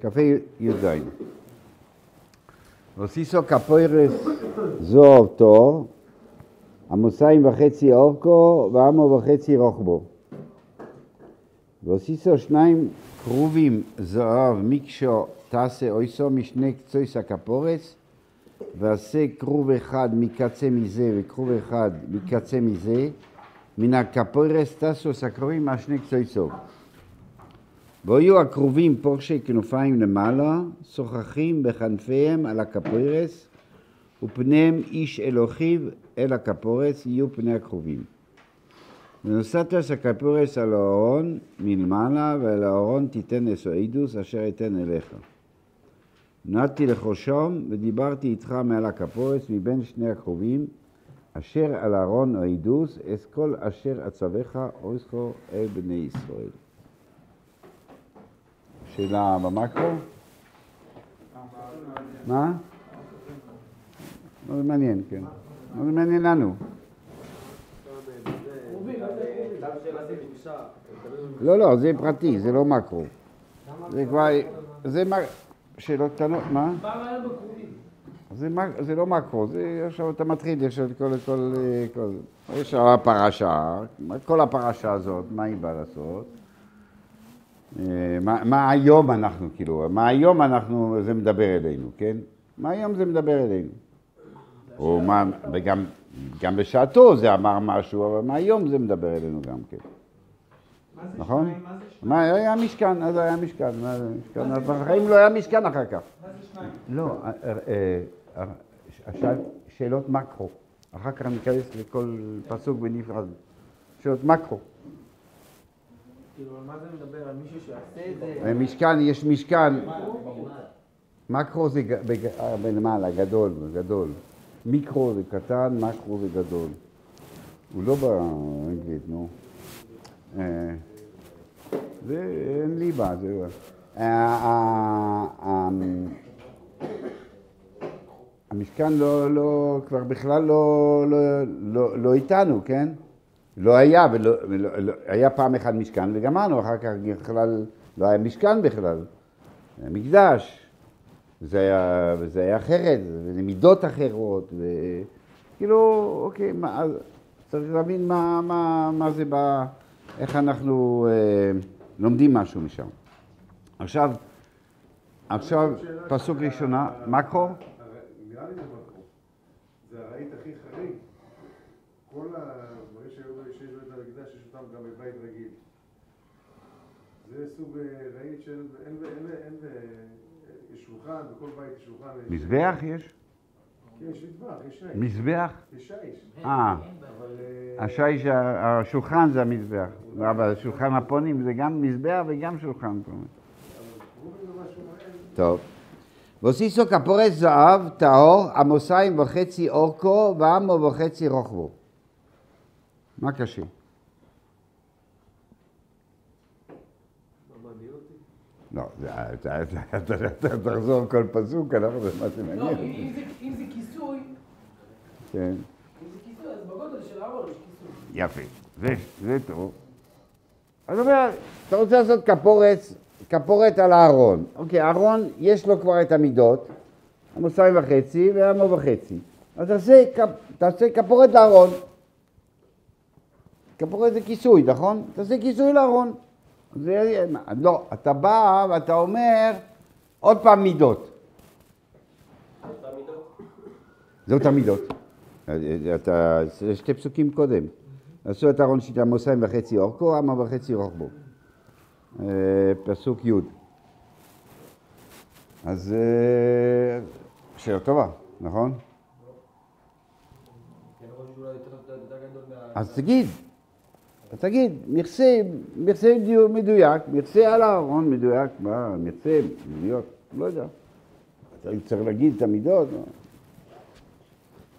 קפה י"ז. וסיסו קפוירס זוהר תור, עמוסיים וחצי אורכו ועמו וחצי רוחבו. וסיסו שניים כרובים זהב מקשו תעשה אויסו משני קצויס הכפורס ועשה כרוב אחד מקצה מזה וכרוב אחד מקצה מזה מן הכפורס טסוס הקרובים מהשני קצויסו. והיו הכרובים פורשי כנופיים למעלה, שוחחים בכנפיהם על הכפורס, ופניהם איש אלוהיו אל הכפורס, יהיו פני הכרובים. ונוסטס הכפורס על האורון מלמעלה, ועל האורון תיתן אסואידוס אשר אתן אליך. נעתי לחושם ודיברתי איתך מעל הכפורס מבין שני הכרובים, אשר על הארון אוידוס, אסכול אשר אצווך אוסכו אל בני ישראל. שאלה במקרו? מה? מה זה מעניין, כן. מה זה מעניין לנו? לא, לא, זה פרטי, זה לא מקרו. זה כבר... זה מה... שאלות קטנות, מה? זה, זה לא מקרו, זה עכשיו אתה מתחיל, יש את כל, כל, כל, יש הפרשה, כל הפרשה הזאת, מה היא באה לעשות? מה, מה היום אנחנו, כאילו, מה היום אנחנו, זה מדבר אלינו, כן? מה היום זה מדבר אלינו? או מה, וגם גם בשעתו זה אמר משהו, אבל מה היום זה מדבר אלינו גם כן. נכון? מה היה משכן, אז היה משכן, מה זה משכן? בחיים לא היה משכן אחר כך. לא, שאלות מקרו. אחר כך ניכנס לכל פסוק בנפרד. שאלות מקרו. כאילו, על מה זה מדבר? על מישהו שיעשה את זה? משכן, יש משכן. מקרו זה בלמעלה, גדול, גדול. מיקרו זה קטן, מקרו זה גדול. הוא לא באנגלית, נו. זה אין ליבה, זה... המשכן לא, לא, כבר בכלל לא, לא, לא, לא איתנו, כן? לא היה, ולא, ולא, לא, היה פעם אחת משכן וגמרנו, אחר כך בכלל לא היה משכן בכלל, היה מקדש, זה היה, וזה היה אחרת, וזה מידות אחרות, וכאילו, אוקיי, מה, צריך להבין מה, מה, מה זה בא, איך אנחנו אה, לומדים משהו משם. עכשיו, עכשיו פסוק ראשונה, מקרו? נראה לי זה מקרו. זה הרהיט הכי חריג. כל הדברים שהיו שיש בבית המקדש, יש אותם גם בבית רגיל. זה סוג רהיט של, אין, אין, אין, יש שולחן, בכל בית יש שולחן. מזבח יש? כן, יש מטבח, יש שיש. מזבח? יש שיש. אה. השיש, השולחן זה המזבח, אבל שולחן הפונים זה גם מזבח וגם שולחן פונים. טוב. והוסיסו כפורס זהב טהור, עמוסיים וחצי אורכו ועמו וחצי רוחבו. מה קשה? לא, אתה תחזור כל פסוק, אנחנו זה מה לא, שמעניין. זה- אם זה כיסוי, כן, אם זה כיסוי, אז בגודל של הארון יש כיסוי. יפה, זה, זה טוב. אז אומר, אתה רוצה לעשות כפורת, כפורת על הארון. אוקיי, הארון יש לו כבר את המידות, עמוסיים וחצי ועמו וחצי. אז תעשה, תעשה כפורת לארון. כפורת זה כיסוי, נכון? תעשה כיסוי לארון. זה, לא, אתה בא ואתה אומר, עוד פעם מידות. זאת המידות. אתה, זה שתי פסוקים קודם. עשו את ארון שיטה עמוסיים וחצי אורכו, אמה וחצי רוחבו. אה, פסוק י'. אז אה, שאלה טובה, נכון? כן. אז תגיד, אז תגיד, מכסה, מכסה דיו- מדויק, מכסה על הארון מדויק, מה, מכסה מדויק, לא יודע. אתה צריך להגיד את המידות.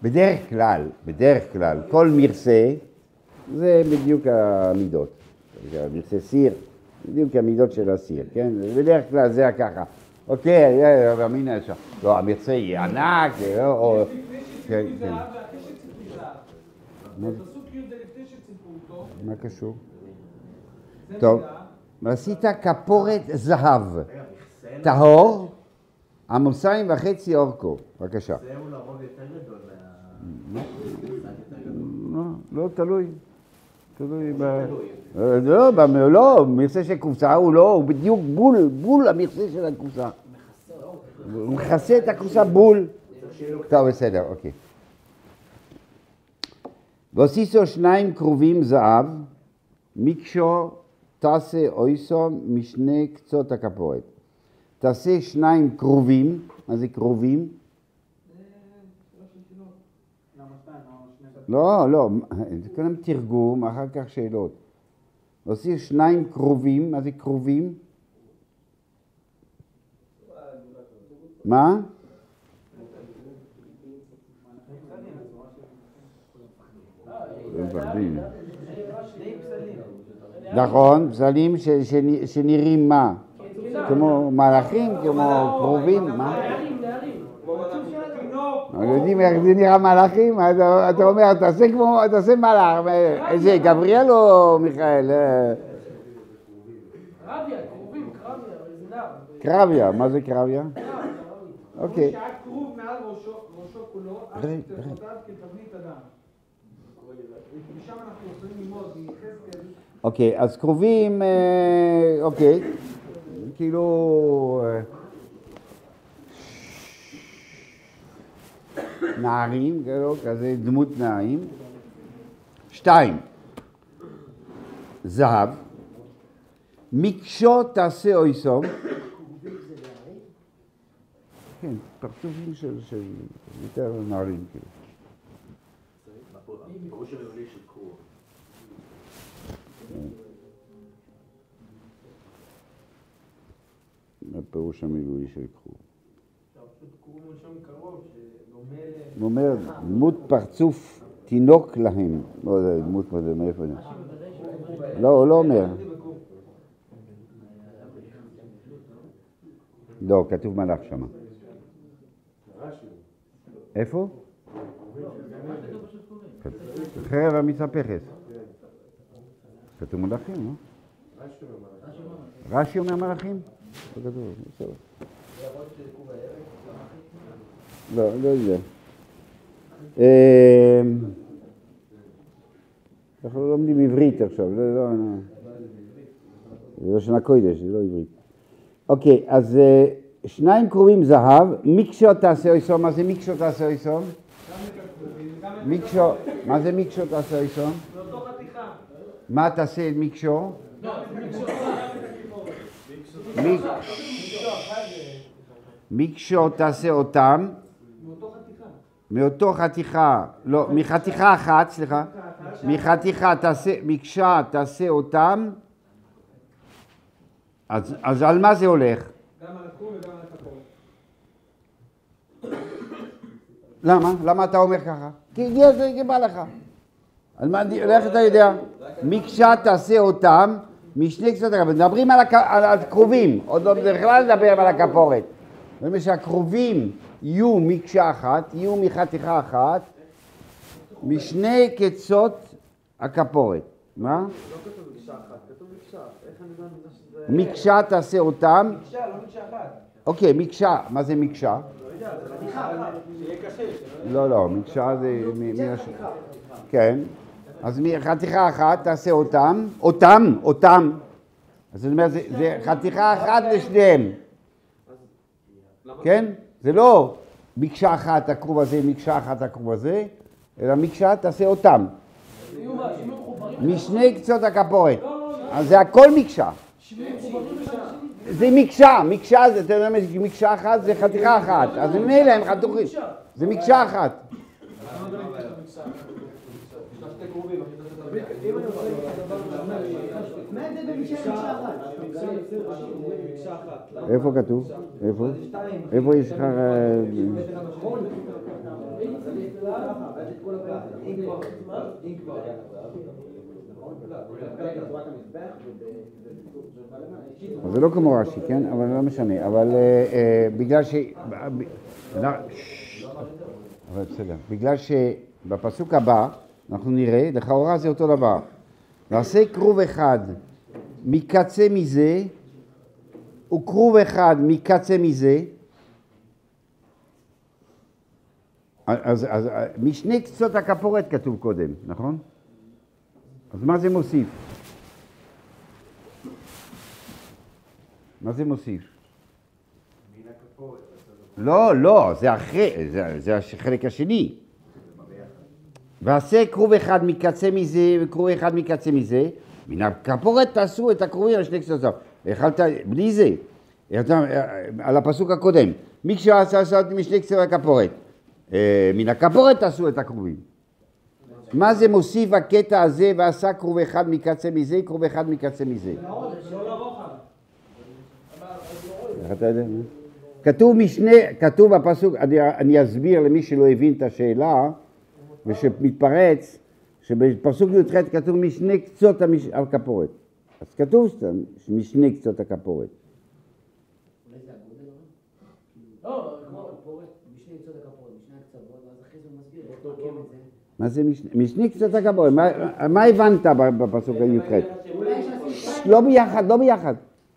בדרך כלל, בדרך כלל, כל מכסה זה בדיוק המידות. מכסה סיר, בדיוק המידות של הסיר, כן? בדרך כלל זה ככה. אוקיי, אה, הנה עכשיו. לא, המכסה יהיה ענק, אה, או... כן, כן. מה זה? פסוק י' זה לפני שציפו אותו. מה קשור? טוב. ועשית כפורת זהב. טהור, עמוסיים וחצי אורכו. בבקשה. זה הוא לרוב יותר גדול. לא, לא, תלוי. תלוי ב... אה, לא, לא, מכסה של קופסה הוא לא, הוא בדיוק בול, בול המכסה של הקופסה. הוא מכסה את הקופסה בול. טוב, בסדר, אוקיי. והוסיסו שניים כרובים זהב, מקשו תעשה אויסו משני קצות הכפורת. תעשה שניים כרובים, מה זה כרובים? לא, לא, זה קודם תרגום, אחר כך שאלות. להוסיף שניים כרובים, מה זה כרובים? מה? הם מפחדים. נכון, פסלים שנראים מה? כמו מלאכים, כמו כרובים, מה? יודעים איך זה נראה מלאכים? אתה אתה אומר, תעשה כמו, תעשה מלאך, איזה, גבריאל או מיכאל? אה, קרביה, קרובים, מה זה קרביה? אוקיי. שהיה כרוב מעל ראשו, כולו, עד רגע, שפתחותיו כתבנית אדם. אוקיי, אז קרובים, אה, אוקיי, כאילו... אה, נערים, כאילו, כזה דמות נערים. שתיים, זהב, מקשו תעשה אויסום. כן, פרצופים של יותר נערים, כאילו. הפירוש המילואי של קרוב. שדומה ל... הוא אומר, דמות פרצוף תינוק להם. לא יודע, דמות מאיפה זה? לא, הוא לא אומר. לא, כתוב מלאך שמה. איפה? חרב המתהפכת. כתוב מלאכים, לא? רש"י אומר מלאכים? לא כתוב, בסדר. לא, לא יודע. אמ, אנחנו לומדים עברית עכשיו, זה לא... זה לא שנה קודש, זה לא עברית. אוקיי, אז אה, שניים קרובים זהב, מיקשו תעשה איסום, מה זה מיקשו תעשה איסום? מיקשו, מה זה מיקשו תעשה חתיכה. מה תעשה מיקשו? מיק- מיקשו תעשה אותם. מאותו חתיכה, לא, מחתיכה אחת, סליחה, מחתיכה תעשה, מקשה תעשה אותם, אז, על מה זה הולך? גם על הקרוב וגם על הכפורת. למה? למה אתה אומר ככה? כי הגיע זה בא לך. על מה, איך אתה יודע? מקשה תעשה אותם משני קצות הכפורת. מדברים על, הכ... על הקרובים, עוד לא בכלל לדבר על הכפורת. זאת אומרת שהקרובים יהיו מקשה אחת, יהיו מחתיכה אחת, משני קצות הכפורת. מה? לא כתוב מקשה אחת, כתוב מקשה. איך אני יודע שזה... מקשה תעשה אותם, מקשה, לא מקשה אחת. אוקיי, מקשה, מה זה מקשה? לא חתיכה. לא, מקשה זה... כן, אז מחתיכה אחת תעשה אותם, אותם, אותם. אז זאת אומרת, זה, חתיכה אחת לשניהם, כן? זה לא מקשה אחת הכרוב הזה, מקשה אחת הכרוב הזה, אלא מקשה תעשה אותם. משני קצות הכפורת. אז זה הכל מקשה. זה מקשה, מקשה זה, אתה יודע מה זה מקשה אחת זה חתיכה אחת, אז ממילא הם חתוכים. זה מקשה אחת. איפה כתוב? איפה? איפה יש לך... אה, אז זה לא כמו רש"י, כן? אבל לא משנה. אבל אה, אה, בגלל ש... לא. אבל בסדר. בגלל שבפסוק הבא, אנחנו נראה, לכאורה זה אותו דבר. נעשה כרוב אחד מקצה מזה, הוא כרוב אחד מקצה מזה, אז, אז משני קצות הכפורת כתוב קודם, נכון? אז מה זה מוסיף? מה זה מוסיף? הכפורת. לא, לא, זה אחרי, זה, זה החלק השני. ועשה כרוב אחד מקצה מזה וכרוב אחד מקצה מזה, מן הכפורת תעשו את הכרובים על שני קצותיו. יכלת, בלי זה, על הפסוק הקודם, מי שעשה עשה משני קצות הכפורת, אה, מן הכפורת תעשו את הכרובים. מה זה מוסיף הקטע הזה ועשה כרוב אחד מקצה מזה, כרוב אחד מקצה מזה? לעוד, ולא לרוחב. איך אתה יודע? כתוב משנה, כתוב בפסוק, אני, אני אסביר למי שלא הבין את השאלה ושמתפרץ, שבפסוק י"ח כתוב משני קצות המש... הכפורת. אז כתוב סתם משני קצות הכפורת. מה זה משני, משני קצות הכפורת? מה, הבנת בפסוק י"ח? אולי יש לשים לא ביחד, לא ביחד.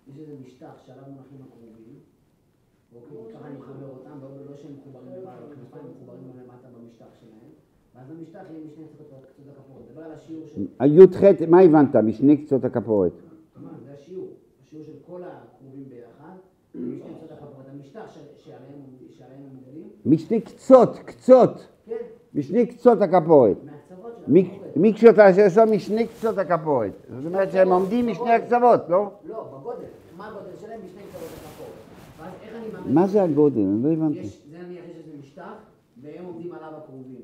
יש איזה משטח שעליו מונחים הקרובים, אוקיי, ככה אני מחבר אותם, לא לא שהם מחוברים למעלה בכנפיים, הם מחוברים גם למטה במשטח שלהם, ואז המשטח יהיה משני קצות קצות הכפורת. דבר על השיעור של... י"ח, מה הבנת? משני קצות הכפורת. זה השיעור. השיעור של כל הקרובים ביחד, משני קצות הכפורת. המשטח שעליהם שעליהם הם גדלים, משני קצות, קצות, כן, משני קצות הכפורת. מהקצוות של הכפורת. מיקשות שעשה משני קצות הכפורת. זאת אומרת שהם עומדים משני הקצוות, לא? לא, בגודל. מה הגודל שלהם משני קצוות הכפורת. מה זה הגודל? אני לא הבנתי. זה נניח יש איזה משטח, והם עומדים עליו הקרובים.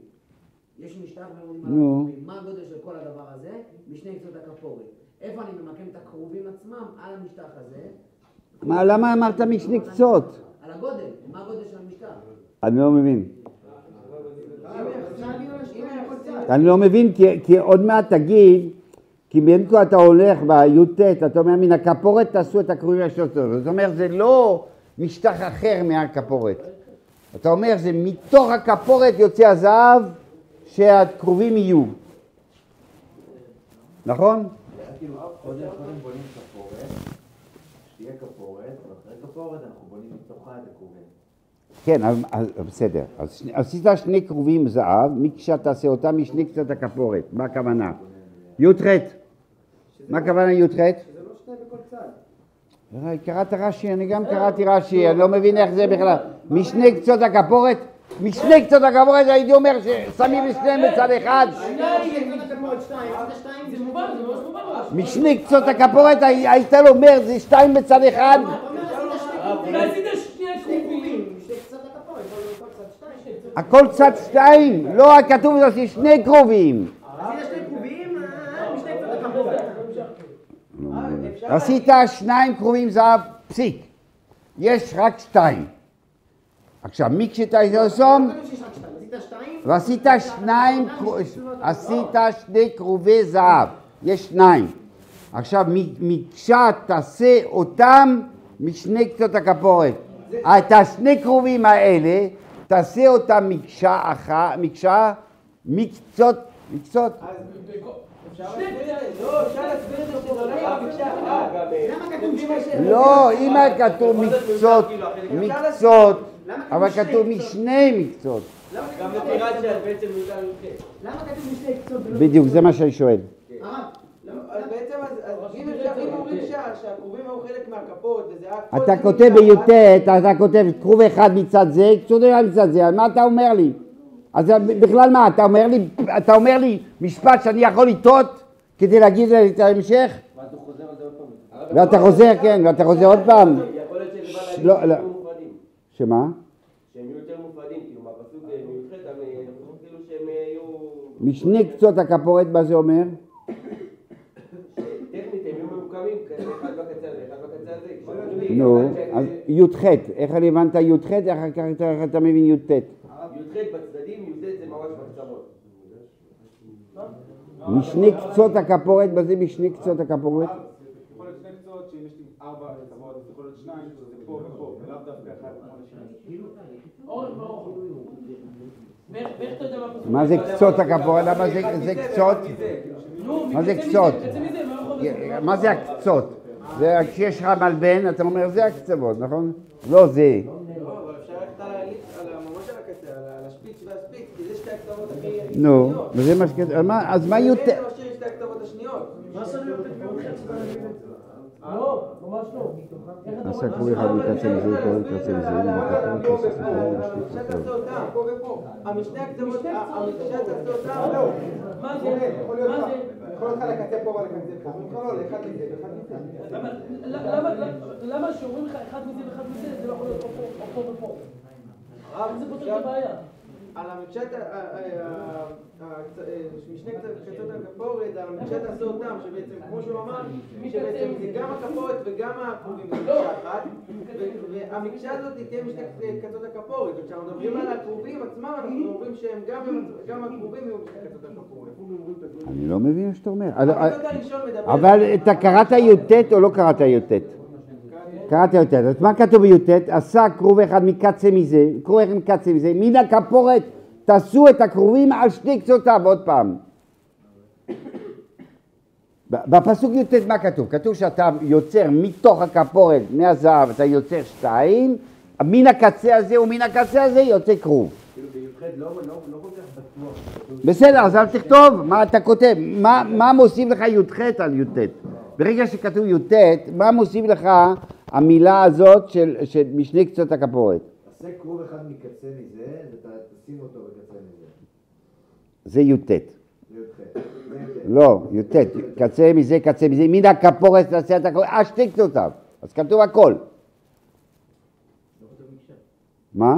יש משטח והם עומדים נו. מה הגודל של כל הדבר הזה? משני קצות הכפורת. איפה אני ממקם את הקרובים עצמם? על המשטח הזה. מה, למה אמרת משני קצות? על הגודל. מה הגודל של המשטח? אני לא מבין. אני לא מבין כי- כי עוד מעט תגיד, כי בין כה אתה הולך בי"ט, אתה אומר מן הכפורת תעשו את הקרובים השלושות. זאת אומרת זה לא משטח אחר מהכפורת. אתה אומר זה מתוך הכפורת יוצא הזהב שהקרובים יהיו. נכון? כאילו. כן, אז, בסדר. אז עשית שני כרובים זהב, מקשה תעשה אותם משני קצות הכפורת. מה הכוונה? י"ח. מה הכוונה י"ח? זה לא שני בכל צד. אה, קראת רש"י, אני גם קראתי רש"י, אני לא מבין איך זה בכלל. משני קצות הכפורת? משני קצות הכפורת הייתי אומר ששמים לשניהם בצד אחד. שניים, קצות הכפורת שתיים. עשית שתיים, זה מובן, זה ממש מובן. רש"י. משני קצות הכפורת הי- היית אומר זה שתיים בצד אחד. קרובים. קרובים. הכל צד שתיים, לא כתוב זה שני קרובים. עשית קרובים, שניים כרובים זהב, פסיק. יש רק שתיים. עכשיו רק שתיים. עשית שתיים? ועשית שניים, עשית שני כרובי זהב, יש שניים. עכשיו מ- מקשה תעשה אותם משני קצות הכפורת. את השני כרובים האלה תעשה אותם מקשה אחת, מקשה, מקצות, מקצות, לא, לא, אם היה כתוב מקצות, מקצות, אבל כתוב משני מקצות. גם שאת בעצם מיותר י"ח. למה כתוב משני קצות ולא... בדיוק, זה מה שאני שואל. הרב, אז בעצם, אז- אז אם אפשר, אם אומרים שה- שהכרובים היו חלק מהכפות, וזה היה... כל אתה כותב בי"ט, אתה כותב כרוב אחד מצד זה, כרוב אחד מצד זה, מה אתה אומר לי? אז בכלל מה, אתה אומר לי, אתה אומר לי משפט שאני יכול לטעות כדי להגיד את ההמשך? ואז הוא חוזר על זה עוד פעם. ואתה חוזר, כן, ואתה חוזר עוד פעם. יכול להיות שזה בא להגיד לא, שהם לא. יהיו מופרדים. שמה? שהם יהיו יותר מופרדים, כאילו מהפסוק אה, מי"ח, הם, אה, כאילו שהם אה, יהיו... משני קצות הכפורת, מה זה אומר? טכנית הם יהיו ממוקמים, כאלה, אחד בקצה הזה, אחד בקצה הזה. כשאומרים לי, נו, אז י"ח, איך אני הבנת י"ח, אחר כך אתה מבין י"ט? י"ח בצדדים, י"ט זה ממש בקצוות. משני קצות הכפורת, מה זה משני קצות הכפורת? יכול להיות שני קצות, שאם יש לי ארבע קצוות, אז יכול להיות שניים, שזה פה ופה, ולאו דווקא אחד כמו לשני. אורך ואורך. ואיך ואיך אתה יודע מה זה קצות הכפורת? למה זה- זה קצות? מה זה קצות? מה זה הקצות? זה כשיש לך מלבן, אתה אומר זה הקצוות, נכון? לא זה. לא, אבל אפשר ללכת על ה- על ה- ממש על הקצה, על ה- על השפיץ והספיץ, כי זה שתי הקצוות הכי... נו. וזה מה שכתוב, אז מה- יותר? מה לא, ממש לא. איך אתה עשה רואה? כור אחד מקצה מזה, על מקצה מזה, ה- מקצה על מקצה ה- על ה- מקצה המשנה תעשה פה ופה. המשני הקצוות, המשנה תעשה אותם. מה זה? מה זה? יכול להיות לך לקצה פה ולקצה פה, אומרים לך לא, לאחד מזה ואחד מזה. למה- למה- למה שאומרים לך אחד מזה ואחד מזה, זה לא יכול להיות פה פה ופה? זה פותר את הבעיה? על המקשת, ה- ה- ה- ה- משני קצות הכפורת, על המקשת תעשה אותם, שבעצם, כמו שהוא אמר, שבעצם זה גם הכפורת וגם הכרובים במקשה אחת, והמקשה הזאת תהיה משני קצות הכפורת, וכשאנחנו מדברים על הכרובים עצמם, אנחנו אומרים שהם גם הכרובים יהיו משני קצות הכפורת. אני לא מבין מה שאתה אומר. אבל אתה קראת י"ט או לא קראת י"ט? קראת י"ט. אז מה כתוב בי"ט? עשה כרוב אחד מקצה מזה, כרוב אחד מקצה מזה, מן הכפורת תעשו את הכרובים על שתי קצותיו, עוד פעם. בפסוק י"ט מה כתוב? כתוב שאתה יוצר מתוך הכפורת, מהזהב, אתה יוצר שתיים, מן הקצה הזה ומן הקצה הזה יוצא כרוב. כאילו בי"ח לא לא- לא. בסדר, אז אל תכתוב, מה אתה כותב? מה מוסיף לך י"ח על י"ט? ברגע שכתוב י"ט, מה מוסיף לך המילה הזאת של, של משני קצות הכפורת? עשה כרוב אחד מקצה מזה, ותשים אותו בקצה מזה. זה י"ט. לא, י"ט. קצה מזה, קצה מזה, מן הכפורת תעשה את הכפורת, אה, שתי קצותיו. אז כתוב הכל. מה?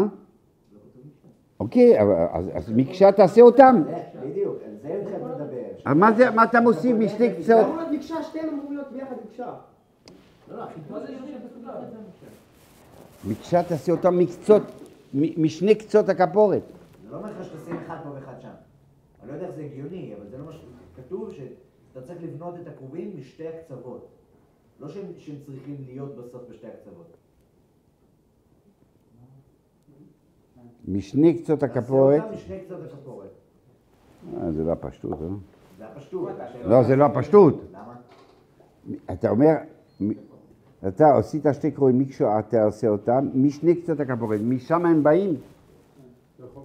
אוקיי, אבל- אז, מקשה תעשה אותם. בדיוק, על זה י"ח מדבר. אז מה, זה, מה אתה מוסיף משתי קצות? מקשה, שתיהן אמורות להיות ביחד מקשה. מקשה תעשה אותם מקצות, משני קצות הכפורת. זה לא אומר לך שתשים אחד פה ואחד שם. אני לא יודע איך זה הגיוני, אבל זה לא מה שכתוב, שאתה צריך לבנות את הכרובים משתי הקצוות. לא שהם, שהם צריכים להיות בסוף בשתי הקצוות. משני קצות הכפורת. משני קצות הכפורת. אה, זה לא הפשטות, אה? זה הפשטות. לא, זה לא הפשטות. למה? אתה אומר, אתה עשית שתי קרואים מקשו, אתה עושה אותם משני קצות הכפורת, משם הם באים?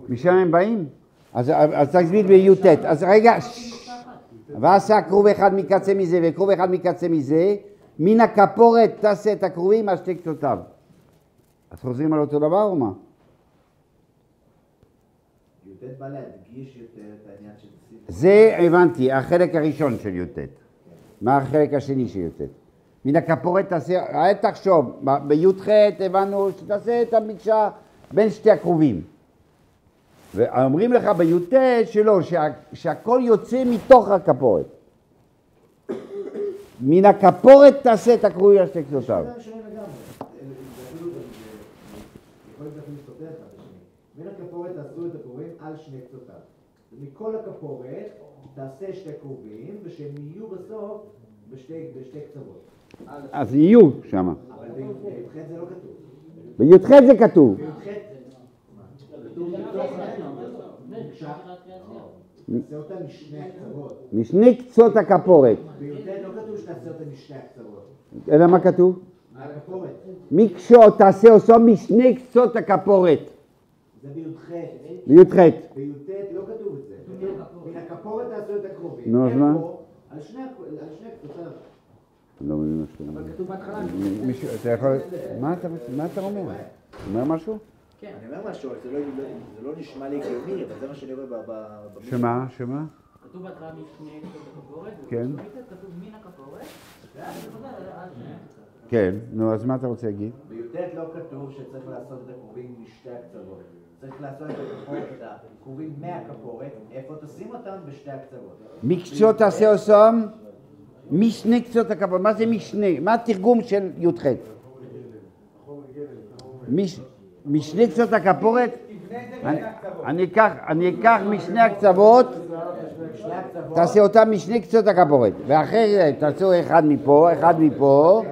משם הם באים? אז תסביר בי"ט, אז רגע. ועשה כרוב אחד מקצה מזה וכרוב אחד מקצה מזה, מן הכפורת תעשה את הכרובים על שתי קצותיו. אז חוזרים על אותו דבר או מה? י"ט בא להדגיש יותר את העניין של שים. זה הבנתי, החלק הראשון של י"ט. מה החלק השני של י"ט? מן הכפורת תעשה, אל תחשוב, בי"ח הבנו שתעשה את המקשה בין שתי הכרובים. ואומרים לך בי"ט שלא, שה, שהכל יוצא מתוך הכפורת. מן הכפורת תעשה את הכרובים על שתי קצותיו. הכפורת. מכל הכפורת תעשה שתי כרובים, ושהם יהיו בסוף בשתי בשתי קצוות. אז יהיו שם. אבל בי"ח זה לא כתוב. בי"ח זה כתוב. בי"ח כתוב מתוך המקשה. תעשה אותה משני קצות הכפורת. בי"ט לא. אלא מה כתוב? הכפורת. מקשו תעשה אותו משני קצות הכפורת. זה בי"ח. בי"ח. בי"ט לא כתוב את זה. מן הכפורת תעשו את הקרובים. נו, אז מה? איפה? על שני הכ- על שני קצותיו. אני לא מבין מה שאתה אומר. כתוב בהתחלה. אתה יכול... מה אתה מה אתה אומר? אומר משהו? אני אומר משהו, אבל זה לא- זה לא נשמע לי הגיוני, אבל זה מה שאני רואה ב-. שמה? שמה? כתוב בהתחלה משני קצות הכפורת, כן. כתוב מן הכפורת, ואז זה חוזר עד. כן. נו, אז מה אתה רוצה להגיד? בי"ט לא כתוב שצריך לעשות את הקרובים משתי הקצוות. צריך לעשות את הכפורת, את הקרובים מהכפורת, איפה תשים אותם? בשתי הקצוות. מקצות תעשה אותם משני קצות הכפורת. מה זה משני? מה התרגום של י"ח? מש- משני קצות הכפורת? אני- אקח, משני הקצוות. תעשה אותם משני קצות הכפורת. ואחרי זה תעשו אחד מפה, אחד מפה,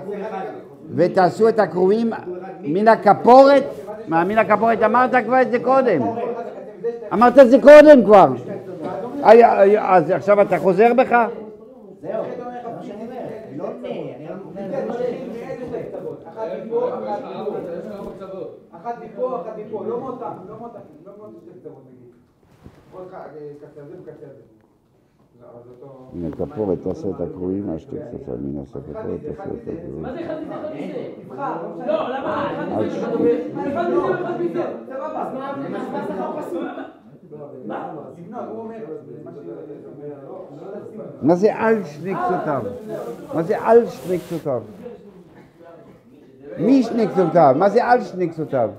ותעשו את הקרובים מן הכפורת. מה, מן הכפורת? אמרת כבר את זה קודם. אמרת את זה קודם כבר. אז עכשיו אתה חוזר בך? זהו, אחת מפה, אחת מפה. אחת מפה, אחת מפה. לא מאותם, לא מאותם, לא מאותם שתי קצוות נגיד. עוד אה, קצה הזה וקצה הזה. לא. מן הכפורת תעשה את הקרובים, השתי קצת, מן הכפורת תעשה את הקרובים. מה זה אחד מזה, אחד מזה? תבחר, לא. לא, למה אחד מזה, ש- אחד מזה? אחד מזה. סבבה. אז מה מה שכר פסול? מה? זה על שני קצותיו? מה זה על שני קצותיו? מי שני קצותיו? מה זה על שני קצותיו?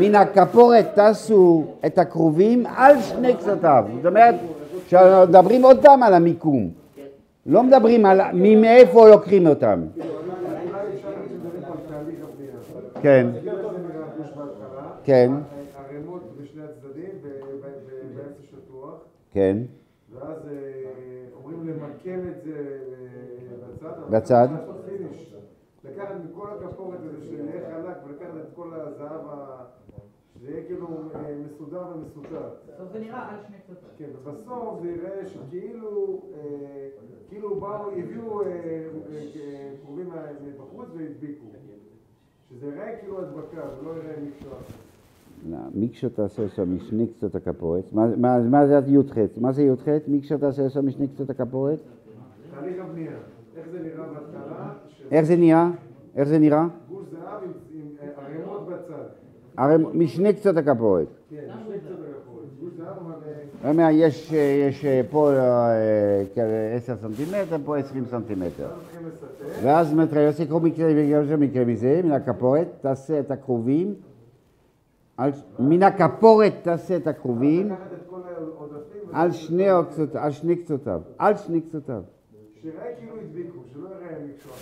מן הכפורת תעשו את הכרובים על שני קצותיו. זאת אומרת, שמדברים עוד פעם על המיקום. לא מדברים על מאיפה לוקחים אותם. אולי אפשר להגיד שמדברים פה על תהליך הבנייה. כן, אז כאילו איך זה נראה כמו שבהתחלה? כן, ערימות בשני הצדדים ובאמצע שטוח, כן. ואז אה, אומרים למקם את זה אה, בצד. בצד. לקחת מכל הכפורת הזה שיהיה חלק ולקחת את כל הזהב, ה- שזה יהיה כאילו אה, מסודר ומסודר. בסוף זה נראה על שני קצותיו. כן, ובסוף זה יראה שכאילו, כאילו באו, הביאו קרובים מבחוץ והדביקו. שזה יראה כאילו הדבקה, ולא יראה מקצוע. מקשו תעשה שם משני קצות הכפורת. מה- מה מה זה י"ח? מה זה י"ח? מקשו תעשה שם משני קצות הכפורת? תהליך הבנייה, איך זה נראה בהתחלה? איך זה נראה? איך זה נראה? גוש זהב עם- אה, ערימות בצד. משני קצות הכפורת. כן, שני קצות הכפורת. גוש זהב אבל... אה, יש, אה, יש פה 10 סנטימטר, פה 20 סנטימטר. ואז מקרה בגלל מקרה מזה, מן הכפורת, תעשה את הכרובים. על- מן הכפורת תעשה את הכרובים. על שני הקצות- על שני קצותיו. על שני קצותיו. שיראה כאילו הדביקו, שלא יראה מקצוע.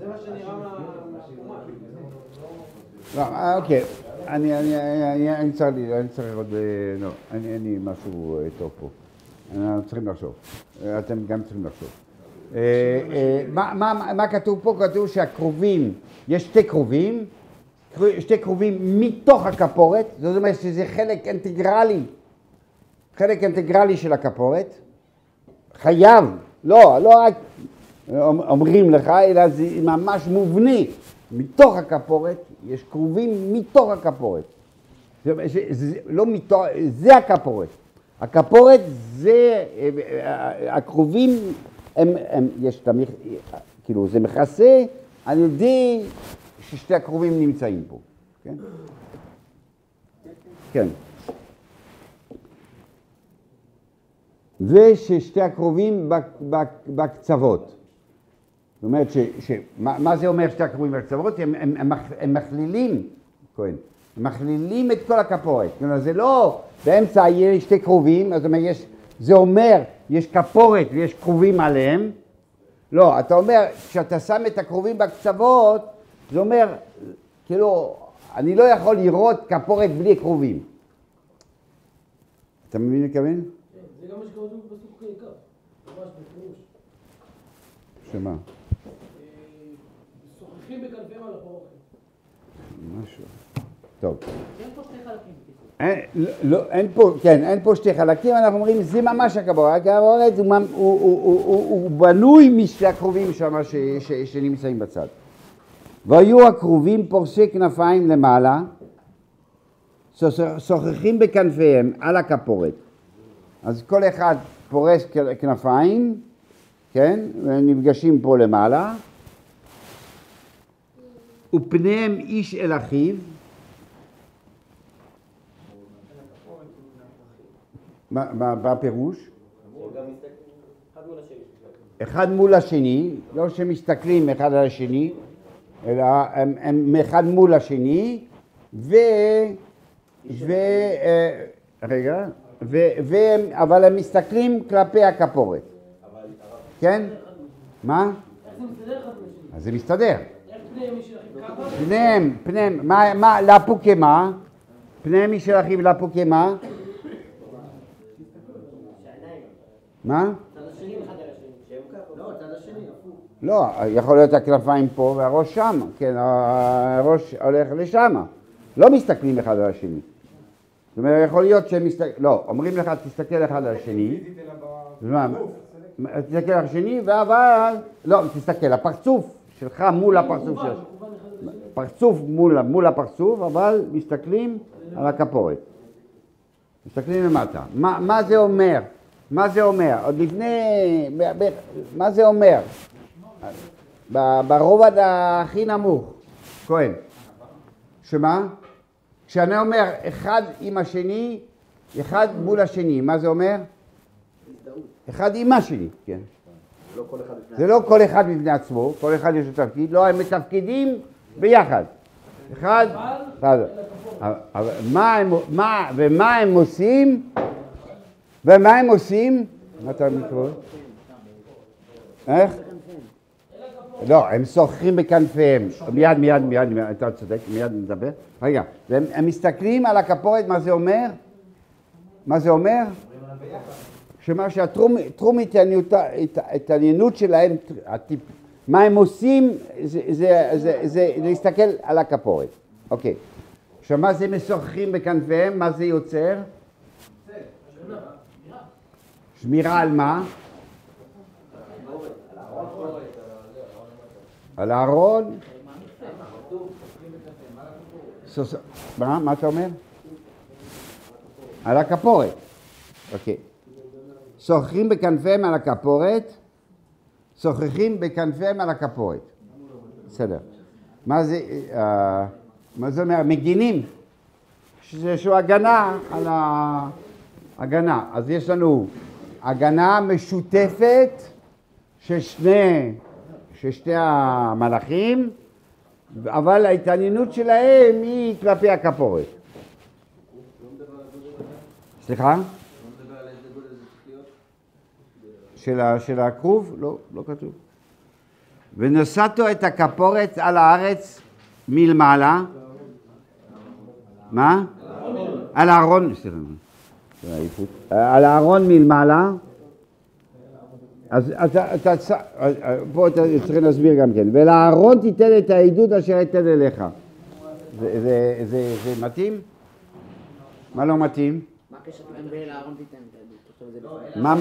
זה מה שנראה מה- מהחומה. לא, אה, אוקיי, אני, אני, אני, אני צריך, לי- אני צריך עוד, אה, לא, אני, אין לי משהו אה, טוב פה. אנחנו צריכים לחשוב. אתם גם צריכים לחשוב. אה, אה, מה, כתוב פה? כתוב שהכרובים, יש שתי כרובים, קרו- שתי כרובים מתוך הכפורת, זאת אומרת שזה חלק אינטגרלי, חלק אינטגרלי של הכפורת. חייב, לא, לא רק אומרים לך, אלא זה ממש מובנה. מתוך הכפורת, יש כרובים מתוך הכפורת. זה, זה, זה לא מתוך, זה הכפורת. הכפורת זה, אה, הכרובים, הם, הם, יש את המכ... כאילו, זה מכסה על ידי ששתי הכרובים נמצאים פה, כן? כן. וששתי בק- בקצוות. זאת אומרת, ש, ש, מה, מה זה אומר שתי הכרובים בקצוות? הם, הם, הם, הם מכלילים, כהן, הם מכלילים את כל הכפורת. כלומר, זה לא באמצע יש שתי כרובים, זאת אומרת, יש, זה אומר, יש כפורת ויש כרובים עליהם. לא, אתה אומר, כשאתה שם את הכרובים בקצוות, זה אומר, כאילו, אני לא יכול לראות כפורת בלי כרובים. אתה מבין מה אני? כן, זה גם מה שקורה בפסוק ממש בפירוש. שמה? אה, שוחחים בכנפיהם על הפרוכת. משהו. טוב. אין פה שני חלקים. אין, לא, לא, אין פה, כן, אין פה שתי חלקים, אנחנו אומרים, זה ממש הכבוד, הכבוד הוא, הוא, הוא, הוא, הוא, הוא בנוי משתי הכרובים שם ש, ש, שנמצאים בצד. והיו הכרובים פורסי כנפיים למעלה, שוח- שוחחים בכנפיהם על הכפורת. אז כל אחד פורס כנפיים, כן, ונפגשים פה למעלה, ופניהם איש אל אחיו, מה הפירוש? אחד מול השני, לא שמסתכלים אחד על השני, אלא הם, הם אחד מול השני, ו... ו... אה, רגע, ו, והם, אבל הם מסתכלים כלפי הכפורת, כן? מה? אז זה מסתדר. איך פניהם משל אחיו ככה? פניהם, פניהם, מה, מה, לפוקמה, פניהם משל אחיו לפוקמה, מה? צד השני אחד על השני. לא, צד השני, הפוך. לא, יכול להיות הכנפיים פה והראש שם, כן, הראש הולך לשם. לא מסתכלים אחד על השני. זאת אומרת, יכול להיות שהם מסתכלים, לא, אומרים לך, תסתכל אחד על השני, תסתכל על השני, אבל, לא, תסתכל, הפרצוף שלך מול הפרצוף של... פרצוף מול, מול הפרצוף, אבל מסתכלים על הכפורת. מסתכלים למטה. מה, מה זה אומר? מה זה אומר? עוד לפני... מה זה אומר? ברובד הכי נמוך, כהן. שמה? כשאני אומר אחד עם השני, אחד מול השני, מה זה אומר? אחד עם השני, כן. זה לא כל אחד בפני עצמו, כל אחד יש לו תפקיד, לא, הם מתפקידים ביחד. אחד, מה הם, מה, ומה הם עושים? ומה הם עושים? מה אתה מקרוא? איך? לא, הם שוחחים בכנפיהם. מיד, מיד, מיד, אתה צודק, מיד נדבר. רגע, הם מסתכלים על הכפורת, מה זה אומר? מה זה אומר? שמה שהתרום התעניינות, שלהם, מה הם עושים, זה להסתכל על הכפורת. אוקיי. עכשיו, מה זה משוחחים בכנפיהם? מה זה יוצר? שמירה על מה? על הארון? מה? אתה אומר? על הכפורת. אוקיי. שוחחים בכנפיהם על הכפורת, שוחחים בכנפיהם על הכפורת. בסדר. מה זה, אה, מה זה אומר? מגינים. שזה איזושהי הגנה על ההגנה. אז יש לנו הגנה משותפת של שני, של שתי המלאכים, אבל ההתעניינות שלהם היא כלפי הכפורת. סליחה? של, של הכרוב? לא, לא כתוב. ונשאתו את הכפורת על הארץ מלמעלה. מה? על הארון, סליחה. על הארון מלמעלה. אז אתה, פה אתה צריך להסביר גם כן. ולארון תיתן את העדות אשר אתן אליך. זה, זה, זה, זה מתאים? מה לא מתאים? מה